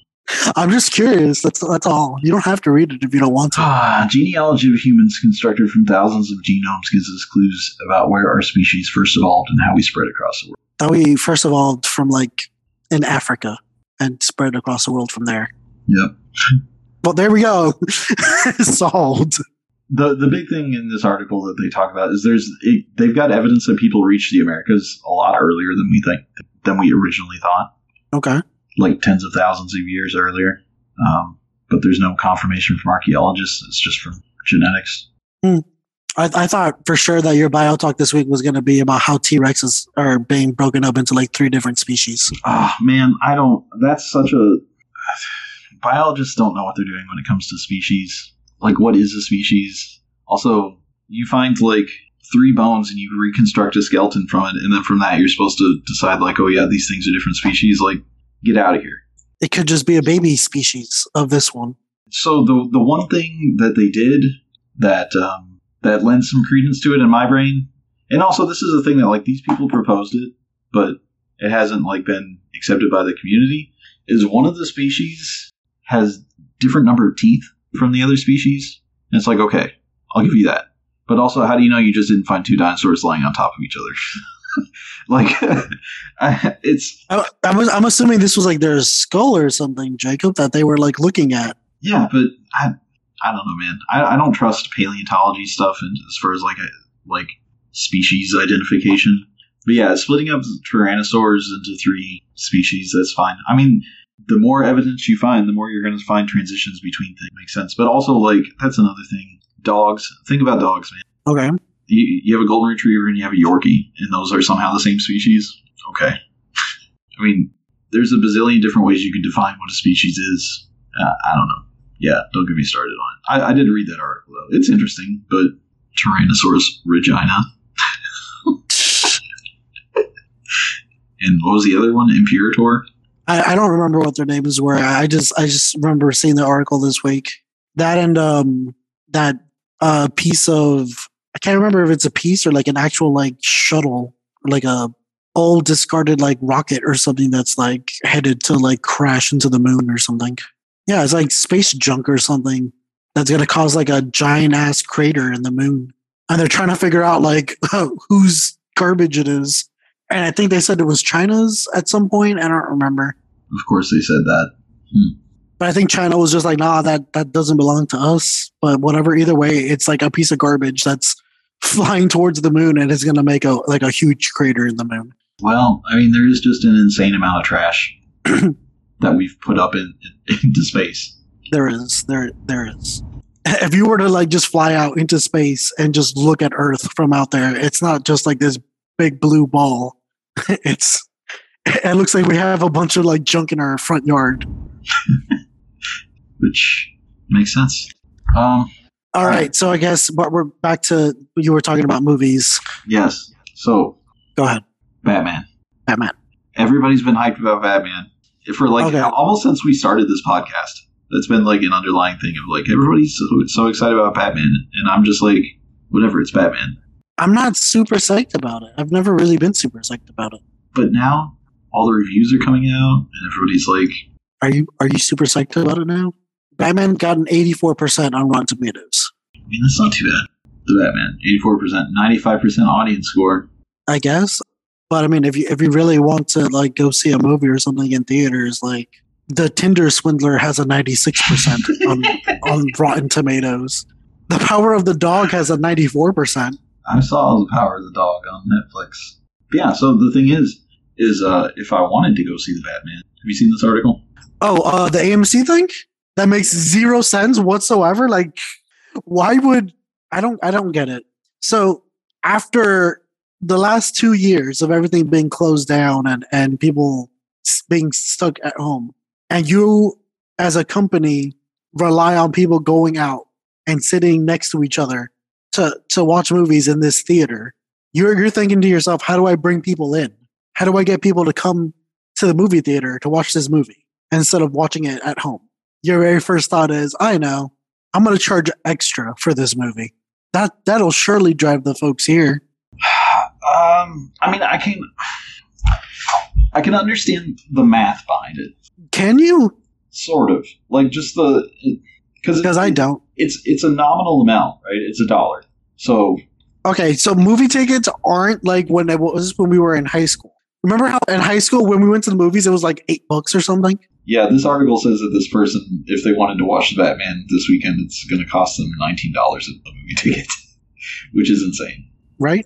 I'm just curious. That's that's all. You don't have to read it if you don't want to. Ah, genealogy of humans constructed from thousands of genomes gives us clues about where our species first evolved and how we spread across the world. That we first evolved from like in Africa and spread across the world from there. Yep. Well, there we go. Solved. The the big thing in this article that they talk about is there's it, they've got evidence that people reached the Americas a lot earlier than we think than we originally thought, Okay. like tens of thousands of years earlier. Um, but there's no confirmation from archaeologists. It's just from genetics. I, I thought for sure that your bio talk this week was going to be about how T Rexes are being broken up into like three different species. Ah, man, I don't. That's such a. Biologists don't know what they're doing when it comes to species. Like, what is a species? Also, you find like three bones and you reconstruct a skeleton from it, and then from that you're supposed to decide like, oh yeah, these things are different species. Like, get out of here. It could just be a baby species of this one. So the the one thing that they did that um, that lends some credence to it in my brain, and also this is a thing that like these people proposed it, but it hasn't like been accepted by the community. Is one of the species has different number of teeth from the other species, and it's like okay, I'll give you that. But also, how do you know you just didn't find two dinosaurs lying on top of each other? like, I, it's I, I was, I'm assuming this was like their skull or something, Jacob, that they were like looking at. Yeah, but I, I don't know, man. I, I don't trust paleontology stuff, and as far as like a, like species identification. But yeah, splitting up tyrannosaurs into three species, that's fine. I mean, the more evidence you find, the more you're going to find transitions between things. Makes sense. But also, like, that's another thing. Dogs. Think about dogs, man. Okay. You, you have a golden retriever and you have a Yorkie, and those are somehow the same species. Okay. I mean, there's a bazillion different ways you can define what a species is. Uh, I don't know. Yeah, don't get me started on it. I, I did read that article, though. It's interesting, but Tyrannosaurus regina. and what was the other one? Imperator? I, I don't remember what their names were. I just I just remember seeing the article this week. That and um that uh piece of I can't remember if it's a piece or like an actual like shuttle, like a old discarded like rocket or something that's like headed to like crash into the moon or something. Yeah, it's like space junk or something that's gonna cause like a giant ass crater in the moon. And they're trying to figure out like whose garbage it is. And I think they said it was China's at some point. I don't remember. Of course, they said that. Hmm. But I think China was just like, nah, that that doesn't belong to us. But whatever, either way, it's like a piece of garbage that's flying towards the moon and it's going to make a like a huge crater in the moon. Well, I mean, there is just an insane amount of trash that we've put up in, in, into space. There is, there, there is. If you were to like just fly out into space and just look at Earth from out there, it's not just like this big blue ball. it's it looks like we have a bunch of like junk in our front yard. Which makes sense. Um, all right, so I guess but we're back to you were talking about movies. Yes. So go ahead. Batman. Batman. Everybody's been hyped about Batman for like okay. almost since we started this podcast. That's been like an underlying thing of like everybody's so, so excited about Batman, and I'm just like, whatever, it's Batman. I'm not super psyched about it. I've never really been super psyched about it. But now all the reviews are coming out, and everybody's like, "Are you are you super psyched about it now?" Batman got an 84% on Rotten Tomatoes. I mean, that's not too bad. The Batman, 84%, 95% audience score. I guess. But I mean, if you if you really want to like go see a movie or something in theaters, like the Tinder Swindler has a 96% on on Rotten Tomatoes. The Power of the Dog has a 94%. I saw The Power of the Dog on Netflix. But yeah, so the thing is, is uh, if I wanted to go see the Batman, have you seen this article? Oh, uh, the AMC thing that makes zero sense whatsoever. Like, why would I don't I don't get it. So after the last two years of everything being closed down and and people being stuck at home, and you as a company rely on people going out and sitting next to each other to to watch movies in this theater, you're you're thinking to yourself, how do I bring people in? How do I get people to come to the movie theater to watch this movie instead of watching it at home? Your very first thought is, I know, I'm going to charge extra for this movie. That that'll surely drive the folks here. Um, I mean, I can, I can understand the math behind it. Can you? Sort of, like just the because because I don't. It's it's a nominal amount, right? It's a dollar. So okay, so movie tickets aren't like when it was when we were in high school. Remember how in high school when we went to the movies it was like eight bucks or something? Yeah, this article says that this person, if they wanted to watch the Batman this weekend, it's going to cost them nineteen dollars a movie ticket, which is insane. Right?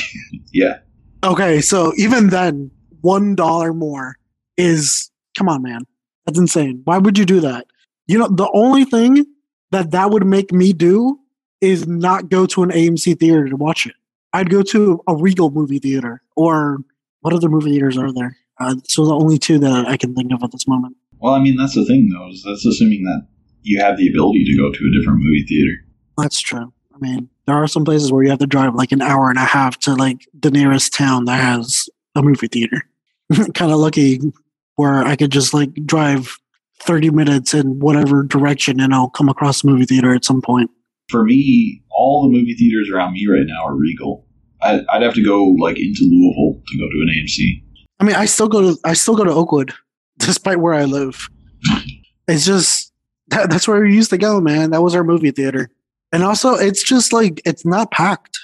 yeah. Okay, so even then, one dollar more is come on, man. That's insane. Why would you do that? You know, the only thing that that would make me do is not go to an AMC theater to watch it. I'd go to a Regal movie theater or what other movie theaters are there? Uh, so the only two that I can think of at this moment. Well, I mean, that's the thing, though. Is that's assuming that you have the ability to go to a different movie theater. That's true. I mean, there are some places where you have to drive like an hour and a half to like the nearest town that has a movie theater. kind of lucky where I could just like drive 30 minutes in whatever direction and I'll come across a movie theater at some point. For me, all the movie theaters around me right now are Regal. I, would have to go like into Louisville to go to an AMC. I mean, I still go to I still go to Oakwood, despite where I live. It's just that, that's where we used to go, man. That was our movie theater, and also it's just like it's not packed,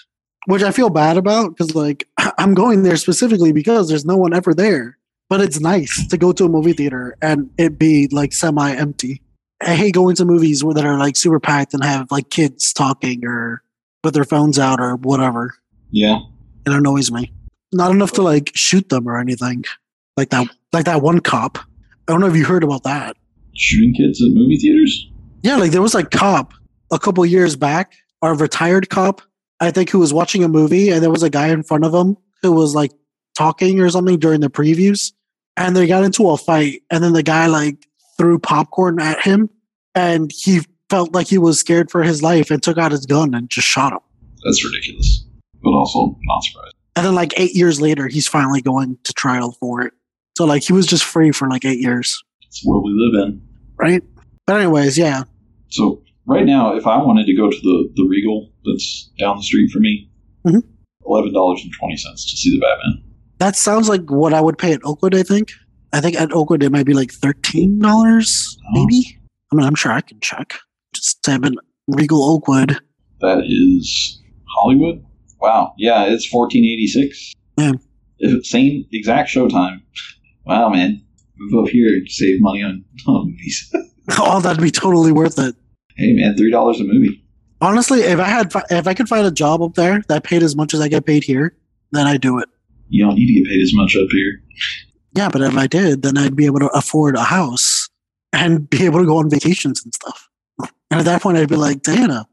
which I feel bad about because like I'm going there specifically because there's no one ever there. But it's nice to go to a movie theater and it be like semi empty. I hate going to movies where that are like super packed and have like kids talking or with their phones out or whatever. Yeah. It annoys me. Not enough to like shoot them or anything. Like that like that one cop. I don't know if you heard about that. Shooting kids at movie theaters? Yeah, like there was like cop a couple years back, a retired cop, I think, who was watching a movie and there was a guy in front of him who was like talking or something during the previews. And they got into a fight, and then the guy like threw popcorn at him, and he felt like he was scared for his life and took out his gun and just shot him. That's ridiculous. But also not surprised. And then like eight years later, he's finally going to trial for it. So like he was just free for like eight years, It's the world we live in. right? But anyways, yeah, So right now, if I wanted to go to the, the Regal that's down the street from me, Mhm. eleven dollars and twenty cents to see the Batman. That sounds like what I would pay at Oakwood. I think. I think at Oakwood it might be like thirteen dollars, Oh. maybe. I mean, I'm sure I can check. Just type in Regal Oakwood. That is Hollywood. Wow. Yeah, it's fourteen eighty six. Yeah. Uh, same exact showtime. Wow, man. Move up here, and save money on, on movies. oh, that'd be totally worth it. hey, man, three dollars a movie. Honestly, if I had, fi- if I could find a job up there that paid as much as I get paid here, then I'd do it. You don't need to get paid as much up here. Yeah, but if I did, then I'd be able to afford a house and be able to go on vacations and stuff. And at that point, I'd be like, Diana,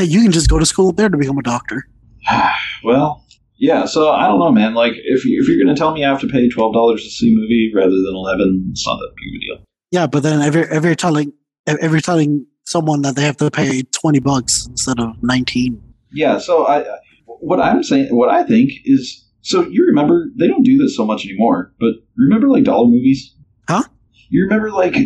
you can just go to school up there to become a doctor. well, yeah. So I don't know, man. Like, if if you're gonna tell me I have to pay twelve dollars to see a movie rather than eleven, it's not that big of a deal. Yeah, but then if you're, if you're telling if you're telling someone that they have to pay twenty bucks instead of nineteen, Yeah. So I, what I'm saying, what I think is, so you remember they don't do this so much anymore, but remember like dollar movies? Huh? You remember like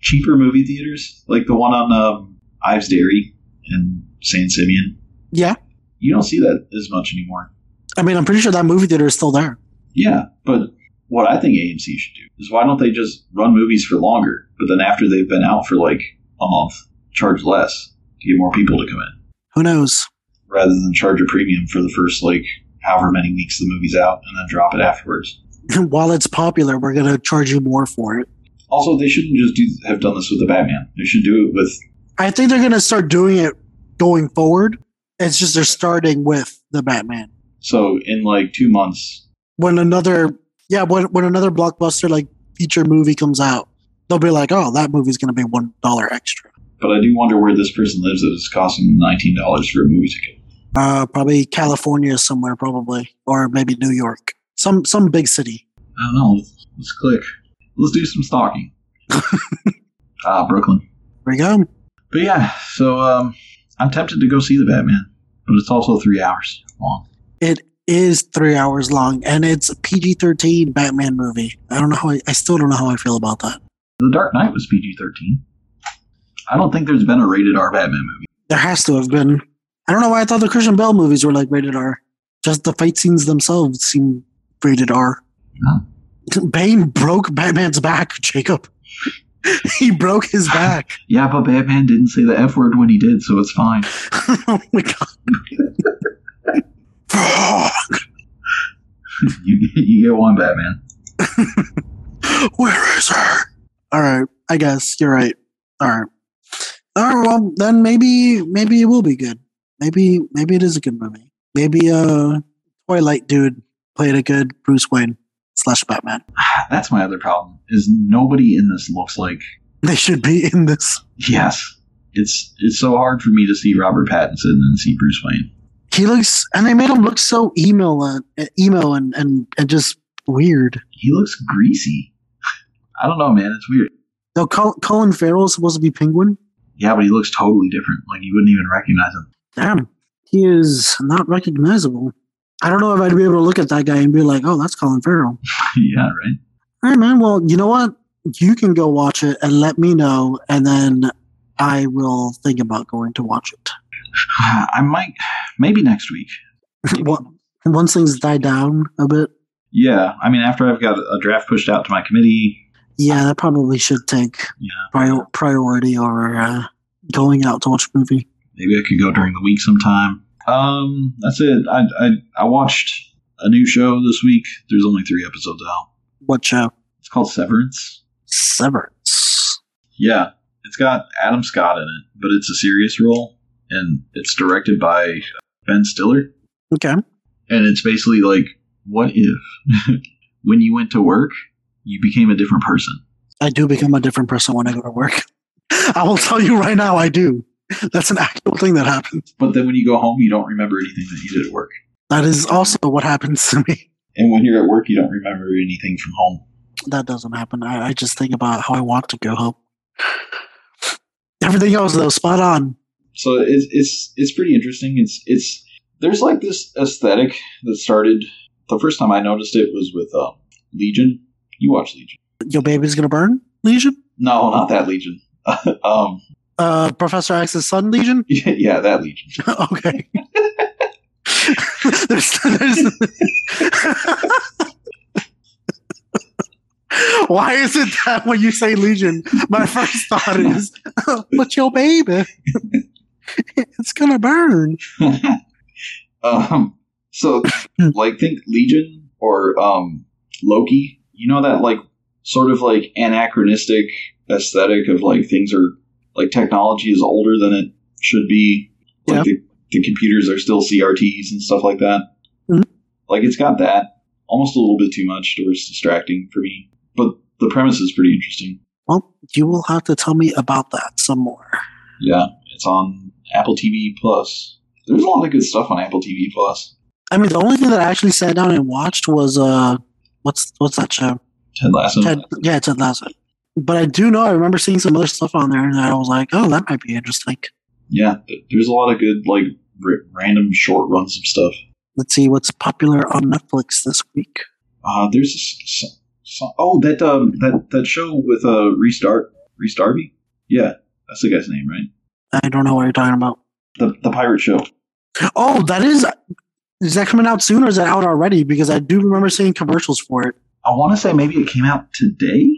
cheaper movie theaters, like the one on um, Ives Dairy and San Simeon. yeah, You don't see that as much anymore. I mean, I'm pretty sure that movie theater is still there. Yeah, but what I think AMC should do is why don't they just run movies for longer, but then after they've been out for like a month, charge less to get more people to come in, Who knows? rather than charge a premium for the first like however many weeks the movie's out and then drop it afterwards. While it's popular, we're gonna charge you more for it. Also, they shouldn't just do have done this with the Batman. They should do it with I think they're gonna start doing it going forward. It's just they're starting with the Batman. so in like two months. When another yeah, when when another blockbuster like feature movie comes out, they'll be like, oh, that movie's gonna be one dollar extra. But I do wonder where this person lives that is costing them nineteen dollars for a movie ticket. Uh, probably California somewhere, probably, or maybe New York, some some big city. I don't know. Let's, let's click. Let's do some stalking. ah, Brooklyn. There you go. But yeah, so um, I'm tempted to go see the Batman, but it's also three hours long. It is three hours long, and it's a PG thirteen Batman movie. I don't know how I, I still don't know how I feel about that. The Dark Knight was PG-13. I don't think there's been a rated R Batman movie. There has to have been. I don't know why I thought the Christian Bale movies were like rated R. Just the fight scenes themselves seem rated R. Bane broke Batman's back, Jacob. he broke his back. Yeah, but Batman didn't say the F word when he did, so it's fine. oh my god. you, you get one Batman. Where is her? All right, I guess you're right. All right. All right. Well, then maybe maybe it will be good. Maybe maybe it is a good movie. Maybe uh, Twilight dude played a good Bruce Wayne slash Batman. That's my other problem. Is nobody in this looks like They should be in this. yes. It's it's so hard for me to see Robert Pattinson and see Bruce Wayne. He looks, and they made him look so emo and emo and and and just weird. He looks greasy. I don't know, man. It's weird. No, Col- Colin Farrell is supposed to be Penguin. Yeah, but he looks totally different. Like you wouldn't even recognize him. Damn, he is not recognizable. I don't know if I'd be able to look at that guy and be like, "Oh, that's Colin Farrell." yeah, right. All right, man. Well, you know what? You can go watch it and let me know, and then I will think about going to watch it. I might maybe next week. Once things die down a bit, Yeah, I mean after I've got a draft pushed out to my committee. yeah, that probably should take Yeah, prior- priority over uh, going out to watch a movie. Maybe I could go during the week sometime. Um, that's it. I I I watched a new show this week. There's only three episodes out. What show? It's called Severance. Severance. Yeah, it's got Adam Scott in it, but it's a serious role, and it's directed by Ben Stiller. Okay. and it's basically like, what if when you went to work, you became a different person? I do become a different person when I go to work. I will tell you right now, I do. That's an actual thing that happens. But then when you go home, you don't remember anything that you did at work. That is also what happens to me. And when you're at work, you don't remember anything from home. That doesn't happen. I, I just think about how I want to go home. Everything else, though, spot on. So it's it's it's pretty interesting. It's it's there's like this aesthetic that started. The first time I noticed it was with um, Legion. You watch Legion? Your baby's gonna burn, Legion? No, not that Legion. um, Uh, Professor X's Son Legion? yeah, that Legion. okay. there's, there's Why is it that when you say Legion, my first thought is, but your baby, it's gonna burn. um, so like think Legion or um Loki. You know that like sort of like anachronistic aesthetic of like things are like technology is older than it should be. Like Yeah. the, the computers are still CRTs and stuff like that. Mhm. Like it's got that almost a little bit too much to where it's distracting for me. But the premise is pretty interesting. Well, you will have to tell me about that some more. Yeah, it's on Apple TV Plus. There's a lot of good stuff on Apple TV Plus. I mean, the only thing that I actually sat down and watched was uh, what's what's that show? Ted Lasso. Ted, yeah, Ted Lasso. But I do know I remember seeing some other stuff on there, and I was like, oh, that might be interesting. Yeah, there's a lot of good like r- random short runs of stuff. Let's see what's popular on Netflix this week. Uh, there's s s- s- oh that um that that show with uh Reese Dar- Rhys Darby. Yeah, that's the guy's name, right? I don't know what you're talking about. The the pirate show. Oh, that is. Is that coming out soon or is that out already? Because I do remember seeing commercials for it. I want to say maybe it came out today.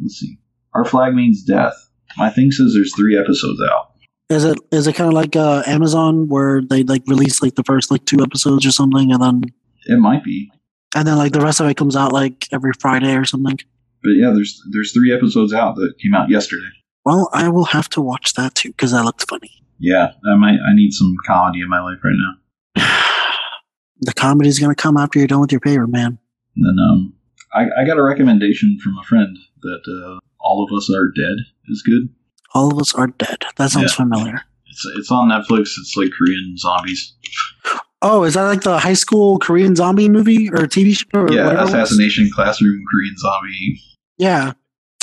Let's see. Our flag means death. My thing says there's three episodes out. Is it is it kind of like uh, Amazon where they like release like the first like two episodes or something, and then It might be, and then like the rest of it comes out like every Friday or something? but yeah, there's there's three episodes out that came out yesterday. Well, I will have to watch that too because that looked funny. Yeah, I might. I need some comedy in my life right now. the comedy's gonna come after you're done with your paper, man. And then um, I, I got a recommendation from a friend that uh, All of Us Are Dead is good. All of us are dead. That sounds Yeah. familiar. It's it's on Netflix. It's like Korean zombies. Oh, is that like the high school Korean zombie movie or TV show? Or Yeah, assassination classroom Korean zombie. Yeah,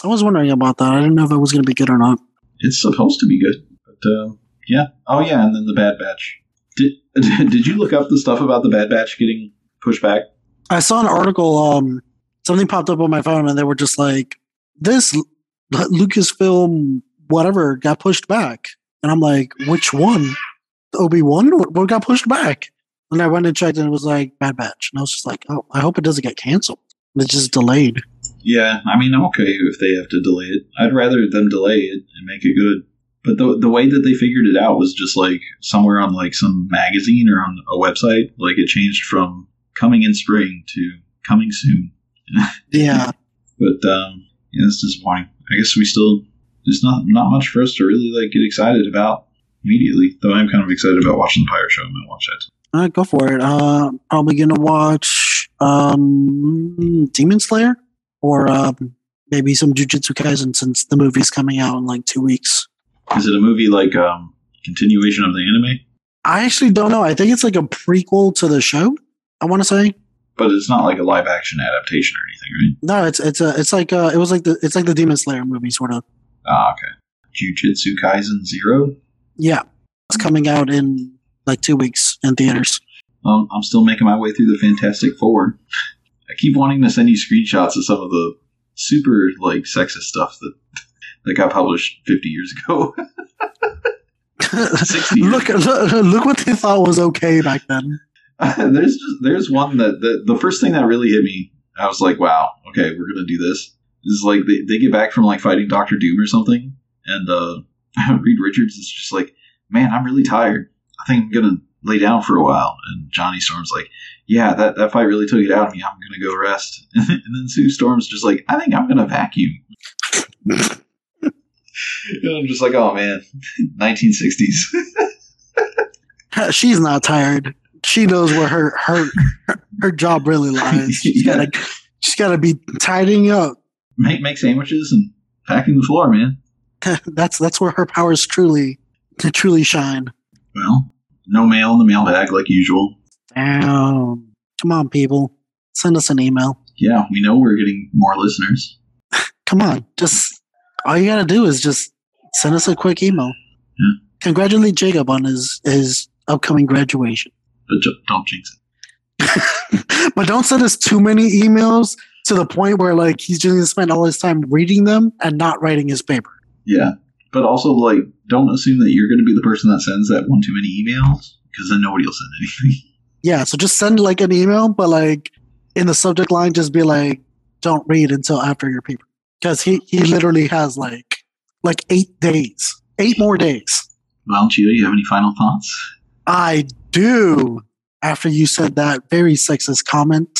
I was wondering about that. I didn't know if it was gonna be good or not. It's supposed to be good, but uh, yeah. Oh yeah, and then the Bad Batch. Did did you look up the stuff about the Bad Batch getting pushed back? I saw an article. Um, something popped up on my phone, and they were just like, "This Lu- Lucasfilm whatever got pushed back," and I'm like, "Which one? Obi Wan? What, what got pushed back?" And I went and checked, and it was like Bad Batch, and I was just like, "Oh, I hope it doesn't get canceled. It's just delayed." Yeah, I mean, I'm okay if they have to delay it. I'd rather them delay it and make it good. But the the way that they figured it out was just like somewhere on like some magazine or on a website. Like it changed from coming in spring to coming soon. Yeah, But um, yeah, it's disappointing. I guess we still there's not not much for us to really like get excited about immediately. Though I'm kind of excited about watching the Pirate Show. I'm gonna watch that. all right, go for it. Uh, probably gonna watch um, Demon Slayer or um, maybe some Jujutsu Kaisen since the movie's coming out in like two weeks. Is it a movie like um continuation of the anime? I actually don't know. I think it's like a prequel to the show. I want to say But it's not like a live action adaptation or anything, right? no. It's it's a it's like uh it was like the it's like the Demon Slayer movie sort of. Ah, okay. Jujutsu Kaisen Zero. Yeah, it's coming out in like two weeks in theaters. Um, I'm still making my way through the Fantastic Four. I keep wanting to send you screenshots of some of the super like sexist stuff that that got published 50 years ago. years look, look look what they thought was okay back then. there's just there's one that the, the first thing that really hit me. I was like, wow, okay, we're gonna do this. Is like they, they get back from like fighting Doctor Doom or something, and uh, Reed Richards is just like, man, I'm really tired. I think I'm gonna lay down for a while. And Johnny Storm's like, yeah, that, that fight really took it out of me. I'm gonna go rest. and then Sue Storm's just like, I think I'm gonna vacuum. and I'm just like, oh man, 1960s. She's not tired. She knows where her her her job really lies. She's Yeah. gotta she's gotta be tidying up. Make make sandwiches and packing the floor, man. that's that's where her powers truly to truly shine. Well, no mail in the mailbag like usual. Damn. Come on, people. Send us an email. Yeah, we know we're getting more listeners. Come on. Just all you gotta do is just send us a quick email. Yeah. Congratulate Jacob on his his upcoming graduation. But don't jinx it. but don't send us too many emails to the point where like he's just gonna spend all his time reading them and not writing his paper. Yeah. But also, like, don't assume that you're going to be the person that sends that one too many emails, because then nobody will send anything. Yeah, so just send like an email, but like in the subject line, just be like, "Don't read until after your paper," because he he literally has like like eight days, eight more days. Well, Cheetah, you have any final thoughts? I do. After you said that very sexist comment,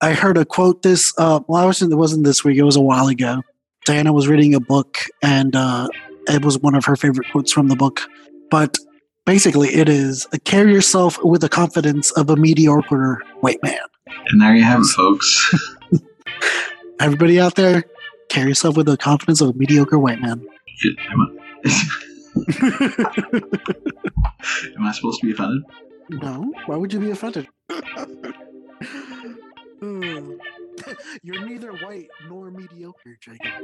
I heard a quote. This uh, well, I wasn't. It wasn't this week. It was a while ago. Diana was reading a book, and uh, it was one of her favorite quotes from the book. But basically, it is uh, carry yourself with the confidence of a mediocre white man. And there you have it, folks. Everybody out there, carry yourself with the confidence of a mediocre white man. Shit, am, I, am I supposed to be offended? No, why would you be offended? Hmm. You're neither white nor mediocre, Jacob.